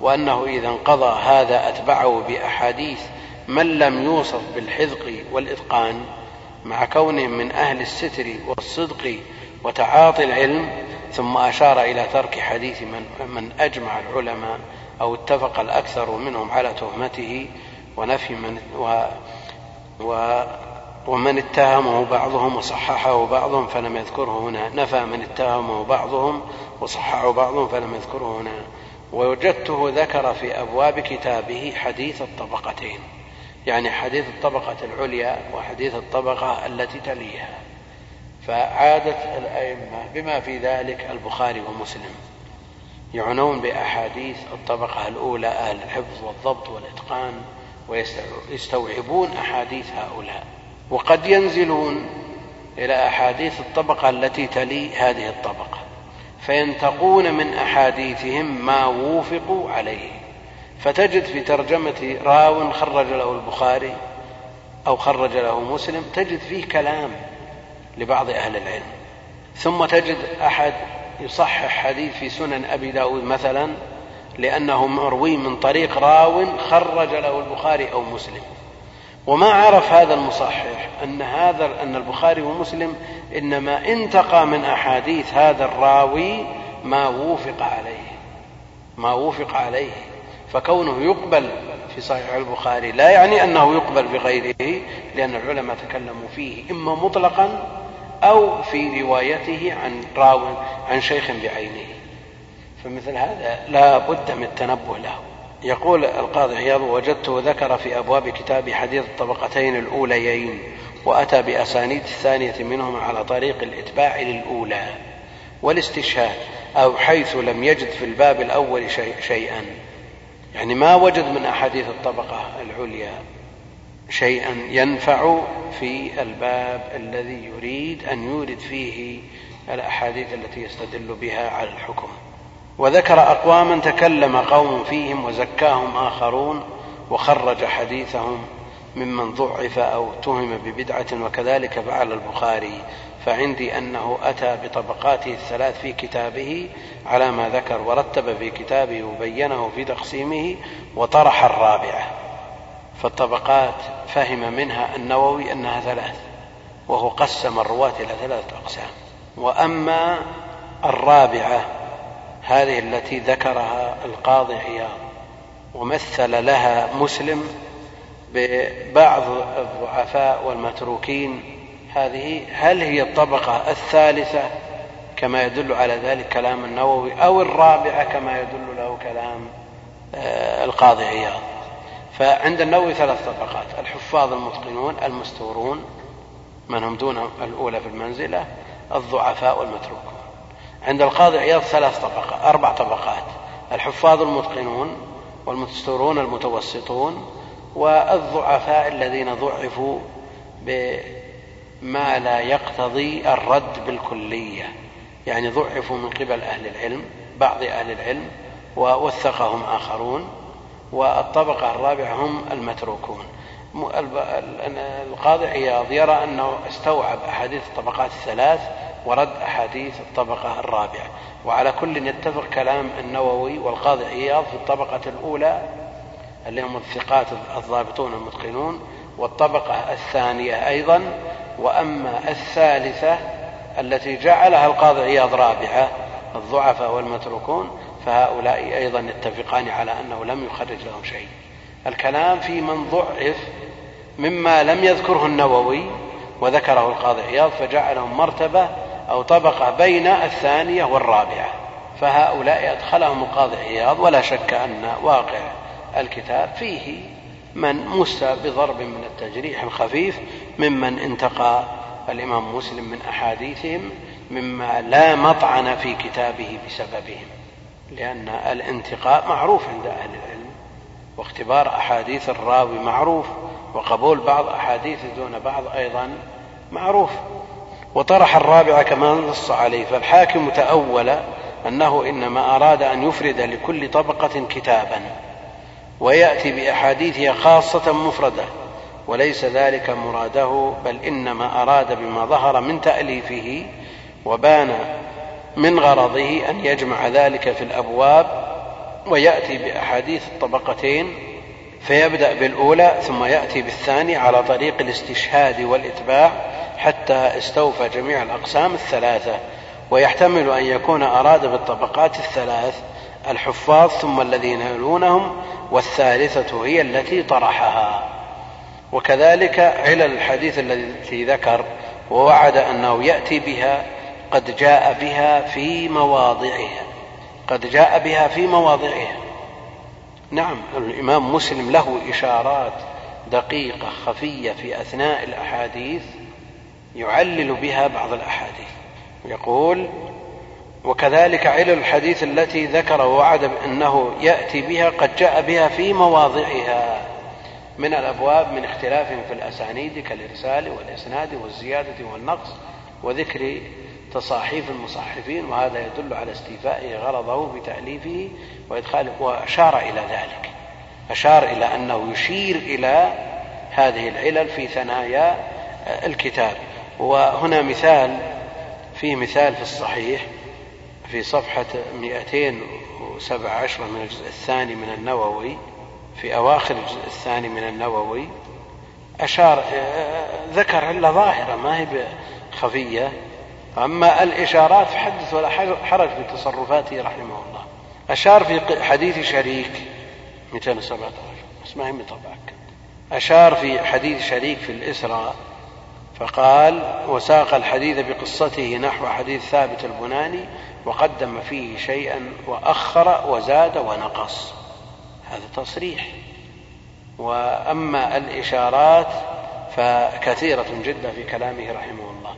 وأنه إذا انقضى هذا أتبعه بأحاديث من لم يوصف بالحذق والإتقان مع كونهم من أهل الستر والصدق وتعاطي العلم ثم أشار إلى ترك حديث من, من أجمع العلماء أو اتفق الأكثر منهم على تهمته ونفي من و و ومن اتهمه بعضهم وصححه بعضهم فلم يذكره هنا نفى من اتهمه بعضهم وصححه بعضهم فلم يذكره هنا. ووجدته ذكر في أبواب كتابه حديث الطبقتين يعني حديث الطبقة العليا وحديث الطبقة التي تليها. فعادت الأئمة بما في ذلك البخاري ومسلم يعنون بأحاديث الطبقة الأولى أهل الحفظ والضبط والإتقان ويستوعبون أحاديث هؤلاء. وقد ينزلون إلى أحاديث الطبقة التي تلي هذه الطبقة. فينتقون من أحاديثهم ما وافقوا عليه. فتجد في ترجمة راو خرج له البخاري أو خرج له مسلم تجد فيه كلام لبعض أهل العلم. ثم تجد أحد يصحح حديث في سنن أبي داود مثلا لأنه مروي من طريق راو خرج له البخاري أو مسلم. وما عرف هذا المصحح أن هذا أن البخاري ومسلم إنما انتقى من أحاديث هذا الراوي ما وفق عليه ما وفق عليه. فكونه يقبل في صحيح البخاري لا يعني أنه يقبل بغيره لأن العلماء تكلموا فيه إما مطلقا أو في روايته عن راو عن شيخ بعينه. فمثل هذا لا بد من التنبه له. يقول القاضي عياض وجدته ذكر في أبواب كتاب حديث الطبقتين الأوليين. وأتى بأسانيد الثانية منهما على طريق الإتباع للأولى والاستشهاد أو حيث لم يجد في الباب الأول شيء شيئا. يعني ما وجد من أحاديث الطبقة العليا شيئا ينفع في الباب الذي يريد أن يورد فيه الأحاديث التي يستدل بها على الحكم. وذكر أقواما تكلم قوم فيهم وزكاهم آخرون وخرج حديثهم ممن ضعف أو اتهم ببدعة وكذلك فعل البخاري فعندي أنه أتى بطبقاته الثلاث في كتابه على ما ذكر ورتب في كتابه وبينه في تقسيمه وطرح الرابعة. فالطبقات فهم منها النووي أنها ثلاث وهو قسم الرواة إلى ثلاثة أقسام. وأما الرابعة هذه التي ذكرها القاضي عياض ومثل لها مسلم ببعض الضعفاء والمتروكين. هذه هل هي الطبقة الثالثة كما يدل على ذلك كلام النووي أو الرابعة كما يدل له كلام آه، القاضي عياض؟ فعند النووي ثلاث طبقات الحفاظ المتقنون المستورون من هم دون الأولى في المنزلة الضعفاء والمتروكون. عند القاضي عياض ثلاث طبقات أربع طبقات الحفاظ المتقنون والمستورون المتوسطون والضعفاء الذين ضعفوا بما لا يقتضي الرد بالكلية. يعني ضعفوا من قبل أهل العلم بعض أهل العلم ووثقهم آخرون والطبقة الرابعة هم المتروكون. القاضي عياض يرى أنه استوعب أحاديث الطبقات الثلاث ورد أحاديث الطبقة الرابعة. وعلى كل يتفق كلام النووي والقاضي عياض في الطبقة الأولى اللي هم الثقات الضابطون المتقنون والطبقة الثانية أيضا وأما الثالثة التي جعلها القاضي عياض رابعة الضعفاء والمتروكون فهؤلاء أيضا يتفقان على أنه لم يخرج لهم شيء. الكلام في من ضعف مما لم يذكره النووي وذكره القاضي عياض فجعلهم مرتبة أو طبقة بين الثانية والرابعة. فهؤلاء أدخلهم القاضي عياض ولا شك أن واقع الكتاب فيه من مسى بضرب من التجريح الخفيف ممن انتقى الإمام مسلم من أحاديثهم مما لا مطعن في كتابه بسببهم لأن الانتقاء معروف عند أهل العلم واختبار أحاديث الراوي معروف وقبول بعض أحاديثه دون بعض أيضا معروف. وطرح الرابع كما نص عليه فالحاكم تأول أنه إنما أراد أن يفرد لكل طبقة كتابا ويأتي بأحاديثها خاصة مفردة وليس ذلك مراده بل إنما أراد بما ظهر من تأليفه وبان من غرضه أن يجمع ذلك في الأبواب ويأتي بأحاديث الطبقتين فيبدأ بالأولى ثم يأتي بالثاني على طريق الاستشهاد والإتباع حتى استوفى جميع الأقسام الثلاثة ويحتمل أن يكون أراد بالطبقات الثلاث الحفاظ ثم الذين يلونهم والثالثة هي التي طرحها. وكذلك علل الحديث الذي ذكر ووعد أنه يأتي بها قد جاء بها في مواضعها قد جاء بها في مواضعها نعم الإمام مسلم له إشارات دقيقة خفية في أثناء الأحاديث يعلل بها بعض الأحاديث. يقول وكذلك علل الحديث التي ذكر ووعد أنه يأتي بها قد جاء بها في مواضعها. من الأبواب من اختلاف في الأسانيد كالإرسال والإسناد والزيادة والنقص وذكر تصاحيف المصحفين وهذا يدل على استيفائه غرضه بتأليفه وإدخاله وأشار إلى ذلك. أشار إلى أنه يشير إلى هذه العلل في ثنايا الكتاب. وهنا مثال فيه مثال في الصحيح في صفحة 217 من الجزء الثاني من النووي في أواخر الجزء الثاني من النووي أشار ذكر علة ظاهرة ما هي خفية أما الإشارات فحدث ولا حرج في تصرفاته رحمه الله. أشار في حديث شريك 217 بس ما هي مطبعك أشار في حديث شريك في الإسراء فقال وساق الحديث بقصته نحو حديث ثابت البناني وقدم فيه شيئا وأخر وزاد ونقص. هذا تصريح. وأما الإشارات فكثيرة جدا في كلامه رحمه الله.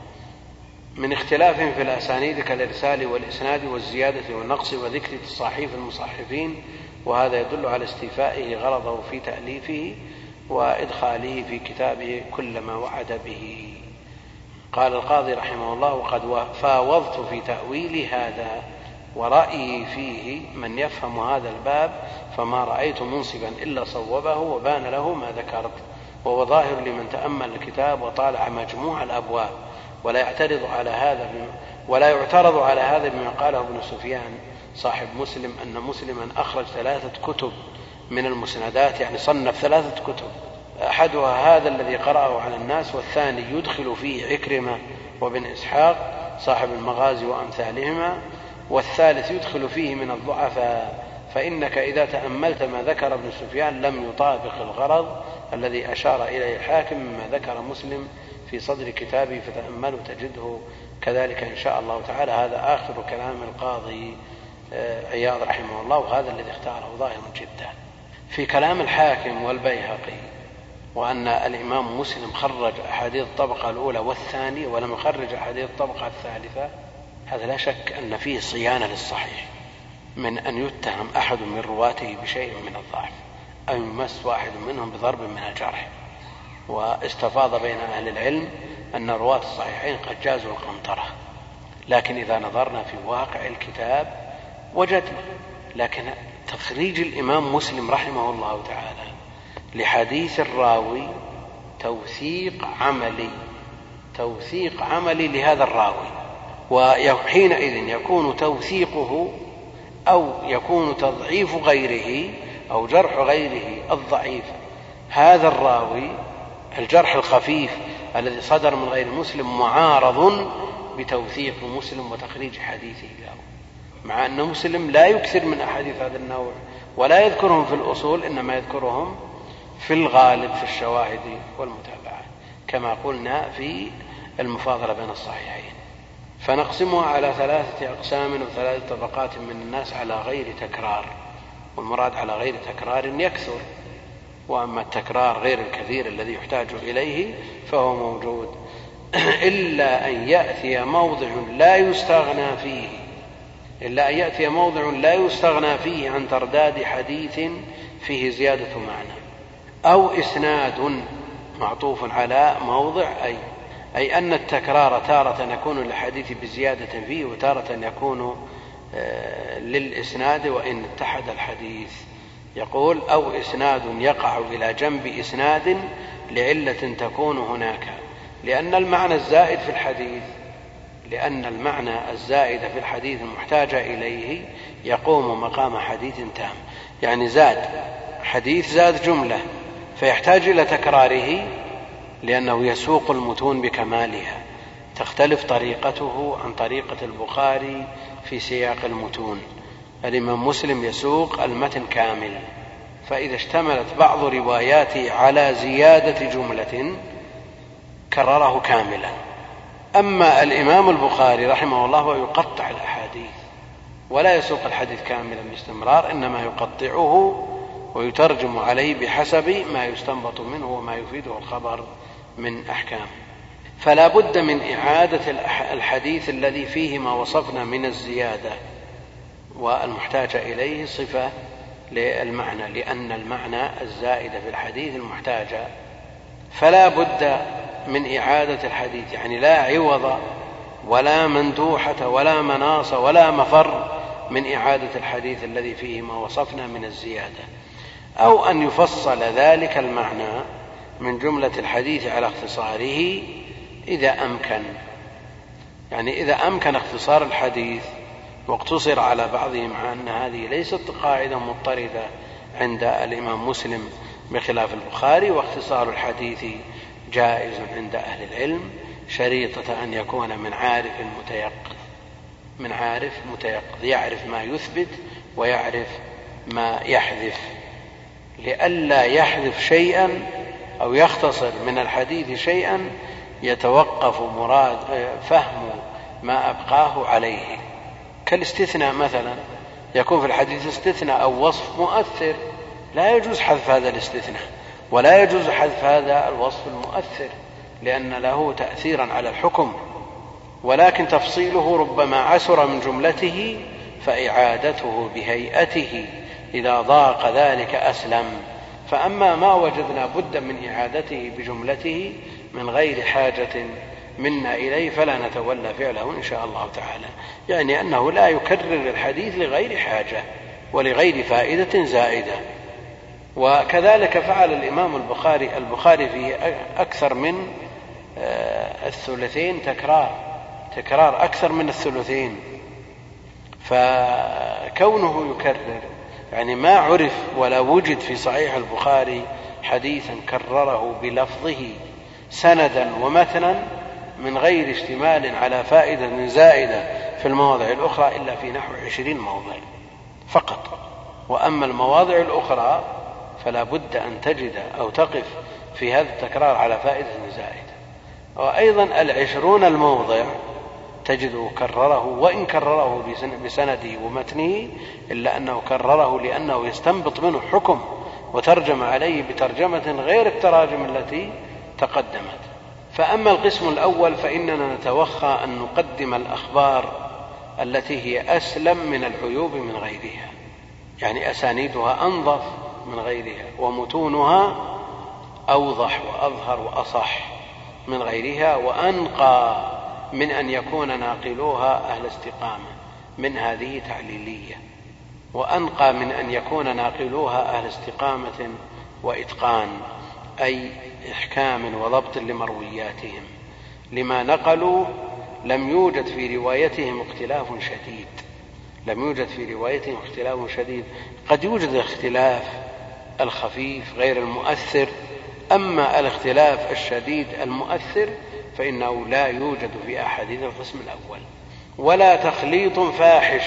من اختلاف في الأسانيد كالإرسال والإسناد والزيادة والنقص وذكر تصاحيف المصحفين وهذا يدل على استيفائه غرضه في تأليفه وإدخاله في كتابه كل ما وعد به. قال القاضي رحمه الله وقد فاوضت في تأويل هذا ورأيي فيه من يفهم هذا الباب فما رأيت منصبا إلا صوبه وبان له ما ذكرت. وهو ظاهر لمن تأمل الكتاب وطالع مجموع الأبواب. ولا يعترض على هذا ولا يعترض على هذا بما قاله ابن سفيان صاحب مسلم أن مسلما أخرج ثلاثة كتب من المسندات يعني صنف ثلاثة كتب. أحدها هذا الذي قرأه على الناس والثاني يدخل فيه عكرمة وابن إسحاق صاحب المغازي وأمثالهما والثالث يدخل فيه من الضعفاء. فإنك إذا تأملت ما ذكر ابن سفيان لم يطابق الغرض الذي أشار إليه الحاكم مما ذكر مسلم في صدر كتابه فتأملوا تجده كذلك إن شاء الله تعالى هذا آخر كلام القاضي آه، عياض رحمه الله وهذا الذي اختاره ظاهر جدا. في كلام الحاكم والبيهقي وأن الإمام مسلم خرج أحاديث الطبقة الأولى والثانية ولم يخرج أحاديث الطبقة الثالثة هذا لا شك أن فيه صيانة للصحيح من أن يتهم أحد من رواته بشيء من الضعف أو يمس واحد منهم بضرب من الجرح. واستفاض بين أهل العلم أن رواة الصحيحين قد جازوا القنطرة. لكن إذا نظرنا في واقع الكتاب وجدنا لكن تخريج الإمام مسلم رحمه الله تعالى لحديث الراوي توثيق عملي توثيق عملي لهذا الراوي. وحينئذ يكون توثيقه أو يكون تضعيف غيره أو جرح غيره الضعيف. هذا الراوي الجرح الخفيف الذي صدر من غير مسلم معارض بتوثيق مسلم وتخريج حديثه له. مع أن مسلم لا يكثر من أحاديث هذا النوع ولا يذكرهم في الأصول إنما يذكرهم في الغالب في الشواهد والمتابعات كما قلنا في المفاضلة بين الصحيحين. فنقسمها على ثلاثة أقسام وثلاثة طبقات من الناس على غير تكرار والمراد على غير تكرار يكثر. وأما التكرار غير الكثير الذي يحتاج إليه فهو موجود. إلا أن يأتي موضع لا يستغنى فيه. إلا أن يأتي موضع لا يستغنى فيه عن ترداد حديث فيه زيادة معنى. أو إسناد معطوف على موضع أي أي أن التكرار تارة يكون للحديث بزيادة فيه وتارة يكون آه، للإسناد وإن اتحد الحديث. يقول أو إسناد يقع إلى جنب إسناد لعلة تكون هناك. لأن المعنى الزائد في الحديث لأن المعنى الزائد في الحديث المحتاج إليه يقوم مقام حديث تام. يعني زاد حديث زاد جملة. فيحتاج إلى تكراره لأنه يسوق المتون بكمالها. تختلف طريقته عن طريقة البخاري في سياق المتون. الإمام مسلم يسوق المتن كامل. فإذا اشتملت بعض رواياته على زيادة جملة كرره كاملا. أما الإمام البخاري رحمه الله هو يقطع الأحاديث ولا يسوق الحديث كاملا باستمرار إنما يقطعه ويترجم عليه بحسب ما يستنبط منه وما يفيده الخبر من أحكام. فلا بد من إعادة الحديث الذي فيه ما وصفنا من الزيادة والمحتاج إليه صفة للمعنى لأن المعنى الزائد في الحديث المحتاج. فلا بد من إعادة الحديث يعني لا عوض ولا مندوحة ولا مناص ولا مفر من إعادة الحديث الذي فيه ما وصفنا من الزيادة. أو أن يفصل ذلك المعنى من جملة الحديث على اختصاره إذا أمكن. يعني إذا أمكن اختصار الحديث واقتصر على بعضه مع أن هذه ليست قاعدة مضطردة عند الإمام مسلم بخلاف البخاري واختصار الحديث جائز عند أهل العلم شريطة أن يكون من عارف متيقظ من عارف متيقظ يعرف ما يثبت ويعرف ما يحذف. لئلا يحذف شيئا أو يختصر من الحديث شيئا يتوقف مراد فهم ما أبقاه عليه. كالاستثناء مثلا يكون في الحديث استثناء أو وصف مؤثر لا يجوز حذف هذا الاستثناء ولا يجوز حذف هذا الوصف المؤثر لأن له تأثيرا على الحكم. ولكن تفصيله ربما عسر من جملته فإعادته بهيئته. إذا ضاق ذلك أسلم. فأما ما وجدنا بدا من إعادته بجملته من غير حاجة منا إليه فلا نتولى فعله إن شاء الله تعالى. يعني أنه لا يكرر الحديث لغير حاجة ولغير فائدة زائدة. وكذلك فعل الإمام البخاري البخاري في أكثر من آه، الثلثين تكرار تكرار أكثر من الثلثين. فكونه يكرر يعني ما عرف ولا وجد في صحيح البخاري حديثا كرره بلفظه سندا ومتنا من غير اشتمال على فائدة زائدة في المواضع الأخرى إلا في نحو عشرين موضع فقط. وأما المواضع الأخرى فلا بد أن تجد أو تقف في هذا التكرار على فائدة زائدة. وأيضا العشرون الموضع تجده كرره وإن كرره بسنده ومتنه إلا أنه كرره لأنه يستنبط منه حكم وترجم عليه بترجمة غير التراجم التي تقدمت. فأما القسم الأول فإننا نتوخى أن نقدم الأخبار التي هي أسلم من العيوب من غيرها. يعني أسانيدها أنظف من غيرها ومتونها أوضح وأظهر وأصح من غيرها وأنقى من أن يكون ناقلوها أهل استقامة من هذه تعليلية. وأنقى من أن يكون ناقلوها أهل استقامة وإتقان أي إحكام وضبط لمروياتهم. لما نقلوا لم يوجد في روايتهم اختلاف شديد. لم يوجد في روايتهم اختلاف شديد. قد يوجد الاختلاف الخفيف غير المؤثر أما الاختلاف الشديد المؤثر فإنه لا يوجد في أحاديث القسم الأول. ولا تخليط فاحش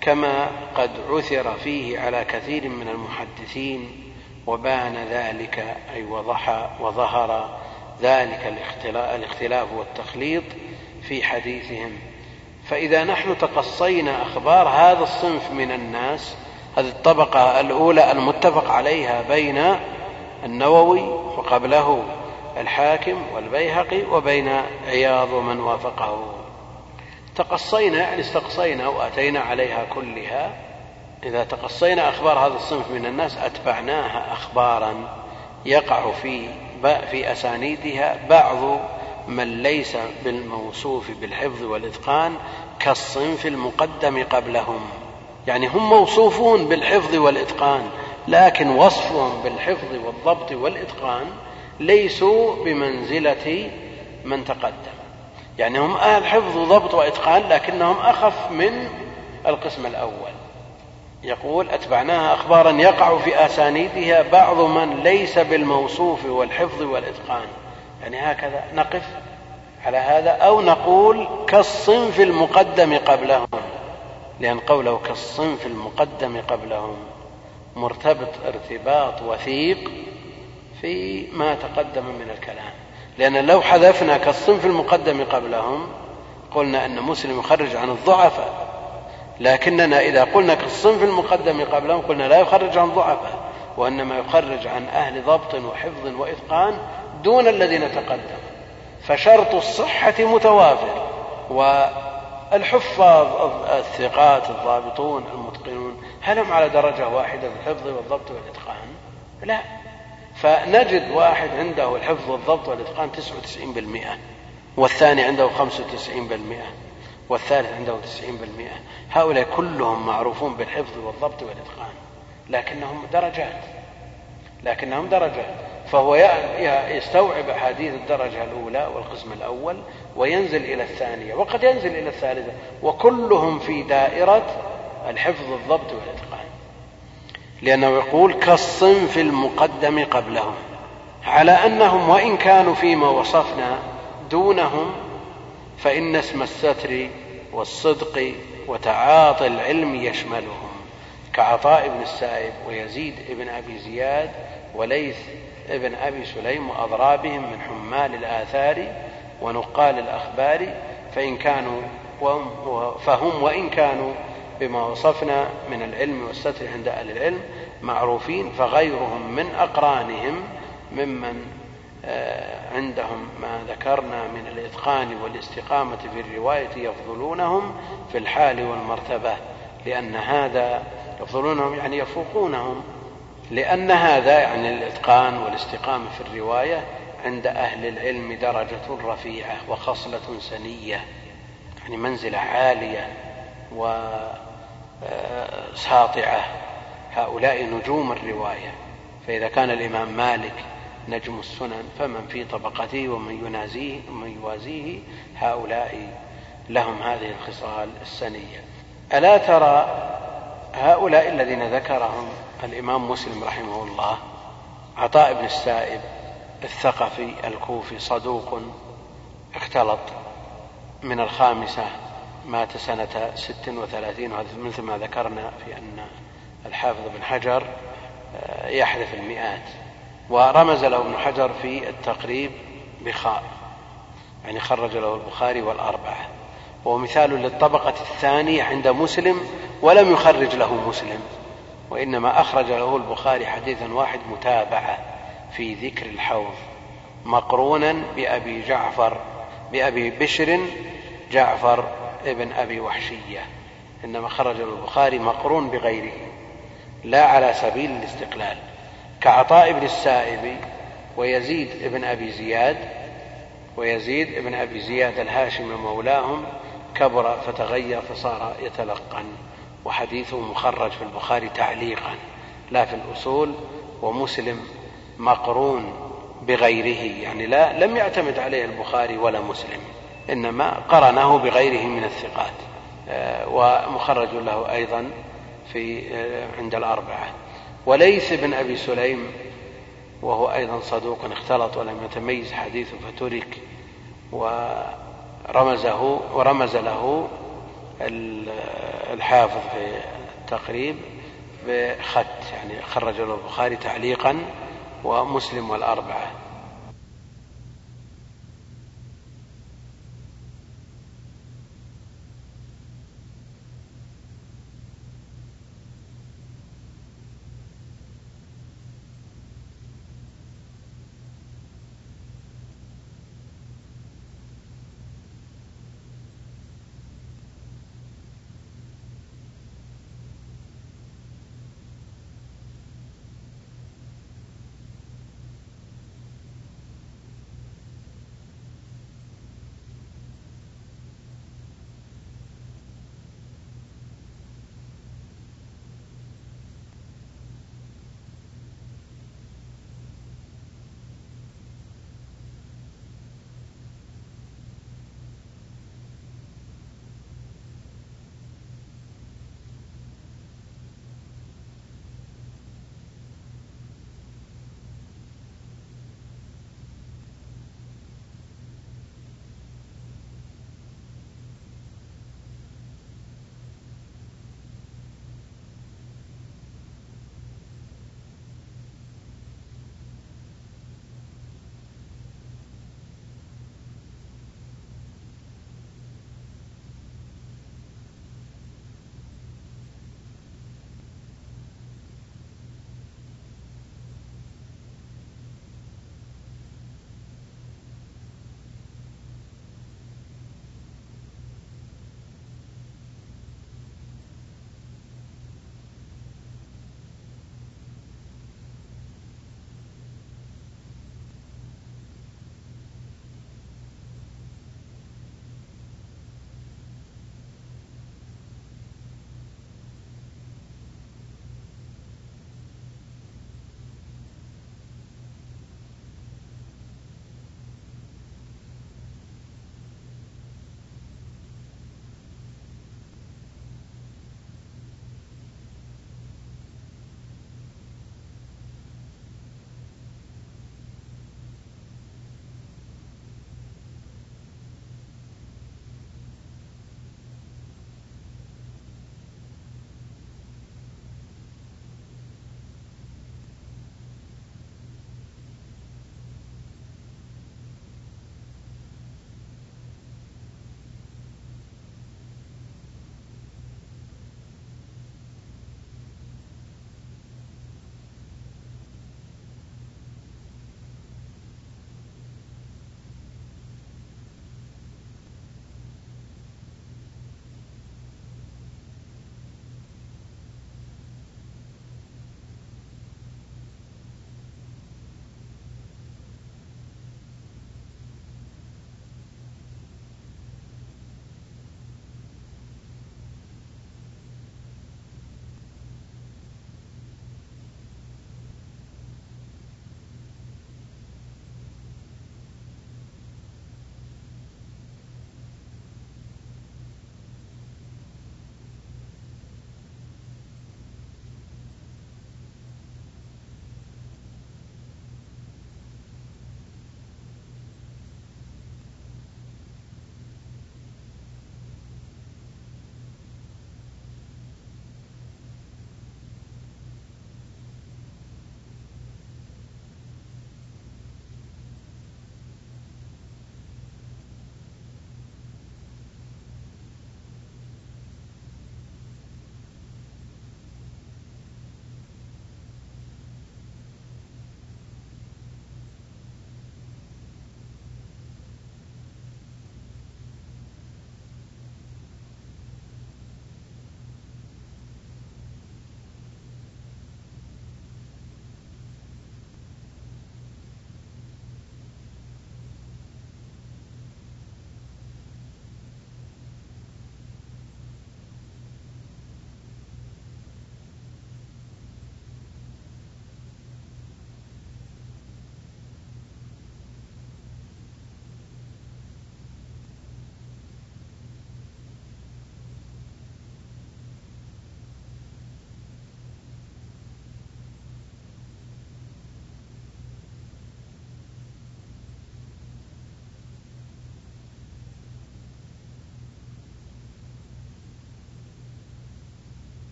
كما قد عثر فيه على كثير من المحدثين وبان ذلك أي وضح وظهر ذلك الاختلاف والتخليط في حديثهم. فإذا نحن تقصينا أخبار هذا الصنف من الناس هذه الطبقة الأولى المتفق عليها بين النووي وقبله الحاكم والبيهقي وبين عياض ومن وافقه. تقصينا يعني استقصينا وأتينا عليها كلها. إذا تقصينا أخبار هذا الصنف من الناس أتبعناها اخبارا يقع في في أسانيدها بعض من ليس بالموصوف بالحفظ والإتقان كالصنف المقدم قبلهم. يعني هم موصوفون بالحفظ والإتقان لكن وصفهم بالحفظ والضبط والإتقان ليسوا بمنزلة من تقدم. يعني هم أهل حفظ وضبط وإتقان لكنهم أخف من القسم الأول. يقول أتبعناها أخبارا يقع في أسانيدها بعض من ليس بالموصوف والحفظ والإتقان. يعني هكذا نقف على هذا أو نقول كالصنف المقدم قبلهم. لأن قوله كالصنف المقدم قبلهم مرتبط ارتباط وثيق في ما تقدم من الكلام. لأن لو حذفنا كالصنف المقدم قبلهم قلنا أن مسلم يخرج عن الضعفاء لكننا إذا قلنا كالصنف المقدم قبلهم قلنا لا يخرج عن الضعفاء وإنما يخرج عن أهل ضبط وحفظ وإتقان دون الذين تقدموا فشرط الصحة متوافر والحفاظ الثقات الضابطون المتقنون هل هم على درجة واحدة في الحفظ والضبط والإتقان؟ لا. فنجد واحد عنده الحفظ والضبط والإتقان تسعة وتسعين بالمئة والثاني عنده خمسة وتسعين بالمئة والثالث عنده تسعين بالمئة. هؤلاء كلهم معروفون بالحفظ والضبط والإتقان لكنهم درجات لكنهم درجات. فهو يستوعب أحاديث الدرجة الأولى والقسم الأول وينزل إلى الثانية وقد ينزل إلى الثالثة وكلهم في دائرة الحفظ الضبط والإتقان. لأنه يقول كالصنف المقدم قبلهم على أنهم وإن كانوا فيما وصفنا دونهم فإن اسم الستر والصدق وتعاطي العلم يشملهم كعطاء بن السائب ويزيد بن أبي زياد وليث بن أبي سليم وأضرابهم من حمال الآثار ونقال الأخبار فإن كانوا فهم وإن كانوا بما وصفنا من العلم والستر عند أهل العلم معروفين فغيرهم من أقرانهم ممن آه، عندهم ما ذكرنا من الإتقان والاستقامة في الرواية يفضلونهم في الحال والمرتبة لأن هذا يفضلونهم يعني يفوقونهم لأن هذا يعني الإتقان والاستقامة في الرواية عند أهل العلم درجة رفيعة وخصلة سنية يعني منزلة عالية. وساطعة. هؤلاء نجوم الرواية. فإذا كان الإمام مالك نجم السنن فمن في طبقته ومن ينازيه ومن يوازيه هؤلاء لهم هذه الخصال السنية. ألا ترى هؤلاء الذين ذكرهم الإمام مسلم رحمه الله عطاء بن السائب الثقفي الكوفي صدوق اختلط من الخامسة مات سنة ست وثلاثين وهذا مثل ما ذكرنا في أن الحافظ بن حجر آه، يحذف المئات. ورمز له ابن حجر في التقريب بخاء يعني خرج له البخاري والأربعة. وهو مثال للطبقة الثانية عند مسلم ولم يخرج له مسلم وإنما أخرج له البخاري حديثا واحد متابعة في ذكر الحوض مقرونا بأبي جعفر بأبي بشر جعفر ابن أبي وحشية إنما خرج البخاري مقرون بغيره لا على سبيل الاستقلال. كعطاء بن السائب ويزيد بن أبي زياد ويزيد بن أبي زياد الهاشمي مولاهم كبر فتغير فصار يتلقن. وحديثه مخرج في البخاري تعليقا لا في الأصول ومسلم مقرون بغيره. يعني لا لم يعتمد عليه البخاري ولا مسلم. إنما قرنه بغيره من الثقات آه، ومخرج له أيضا في آه، عند الأربعة. وليث بن أبي سليم وهو أيضا صدوق اختلط ولم يتميز حديثه فترك ورمزه ورمز له الحافظ في التقريب بخط يعني خرج له البخاري تعليقا ومسلم والأربعة.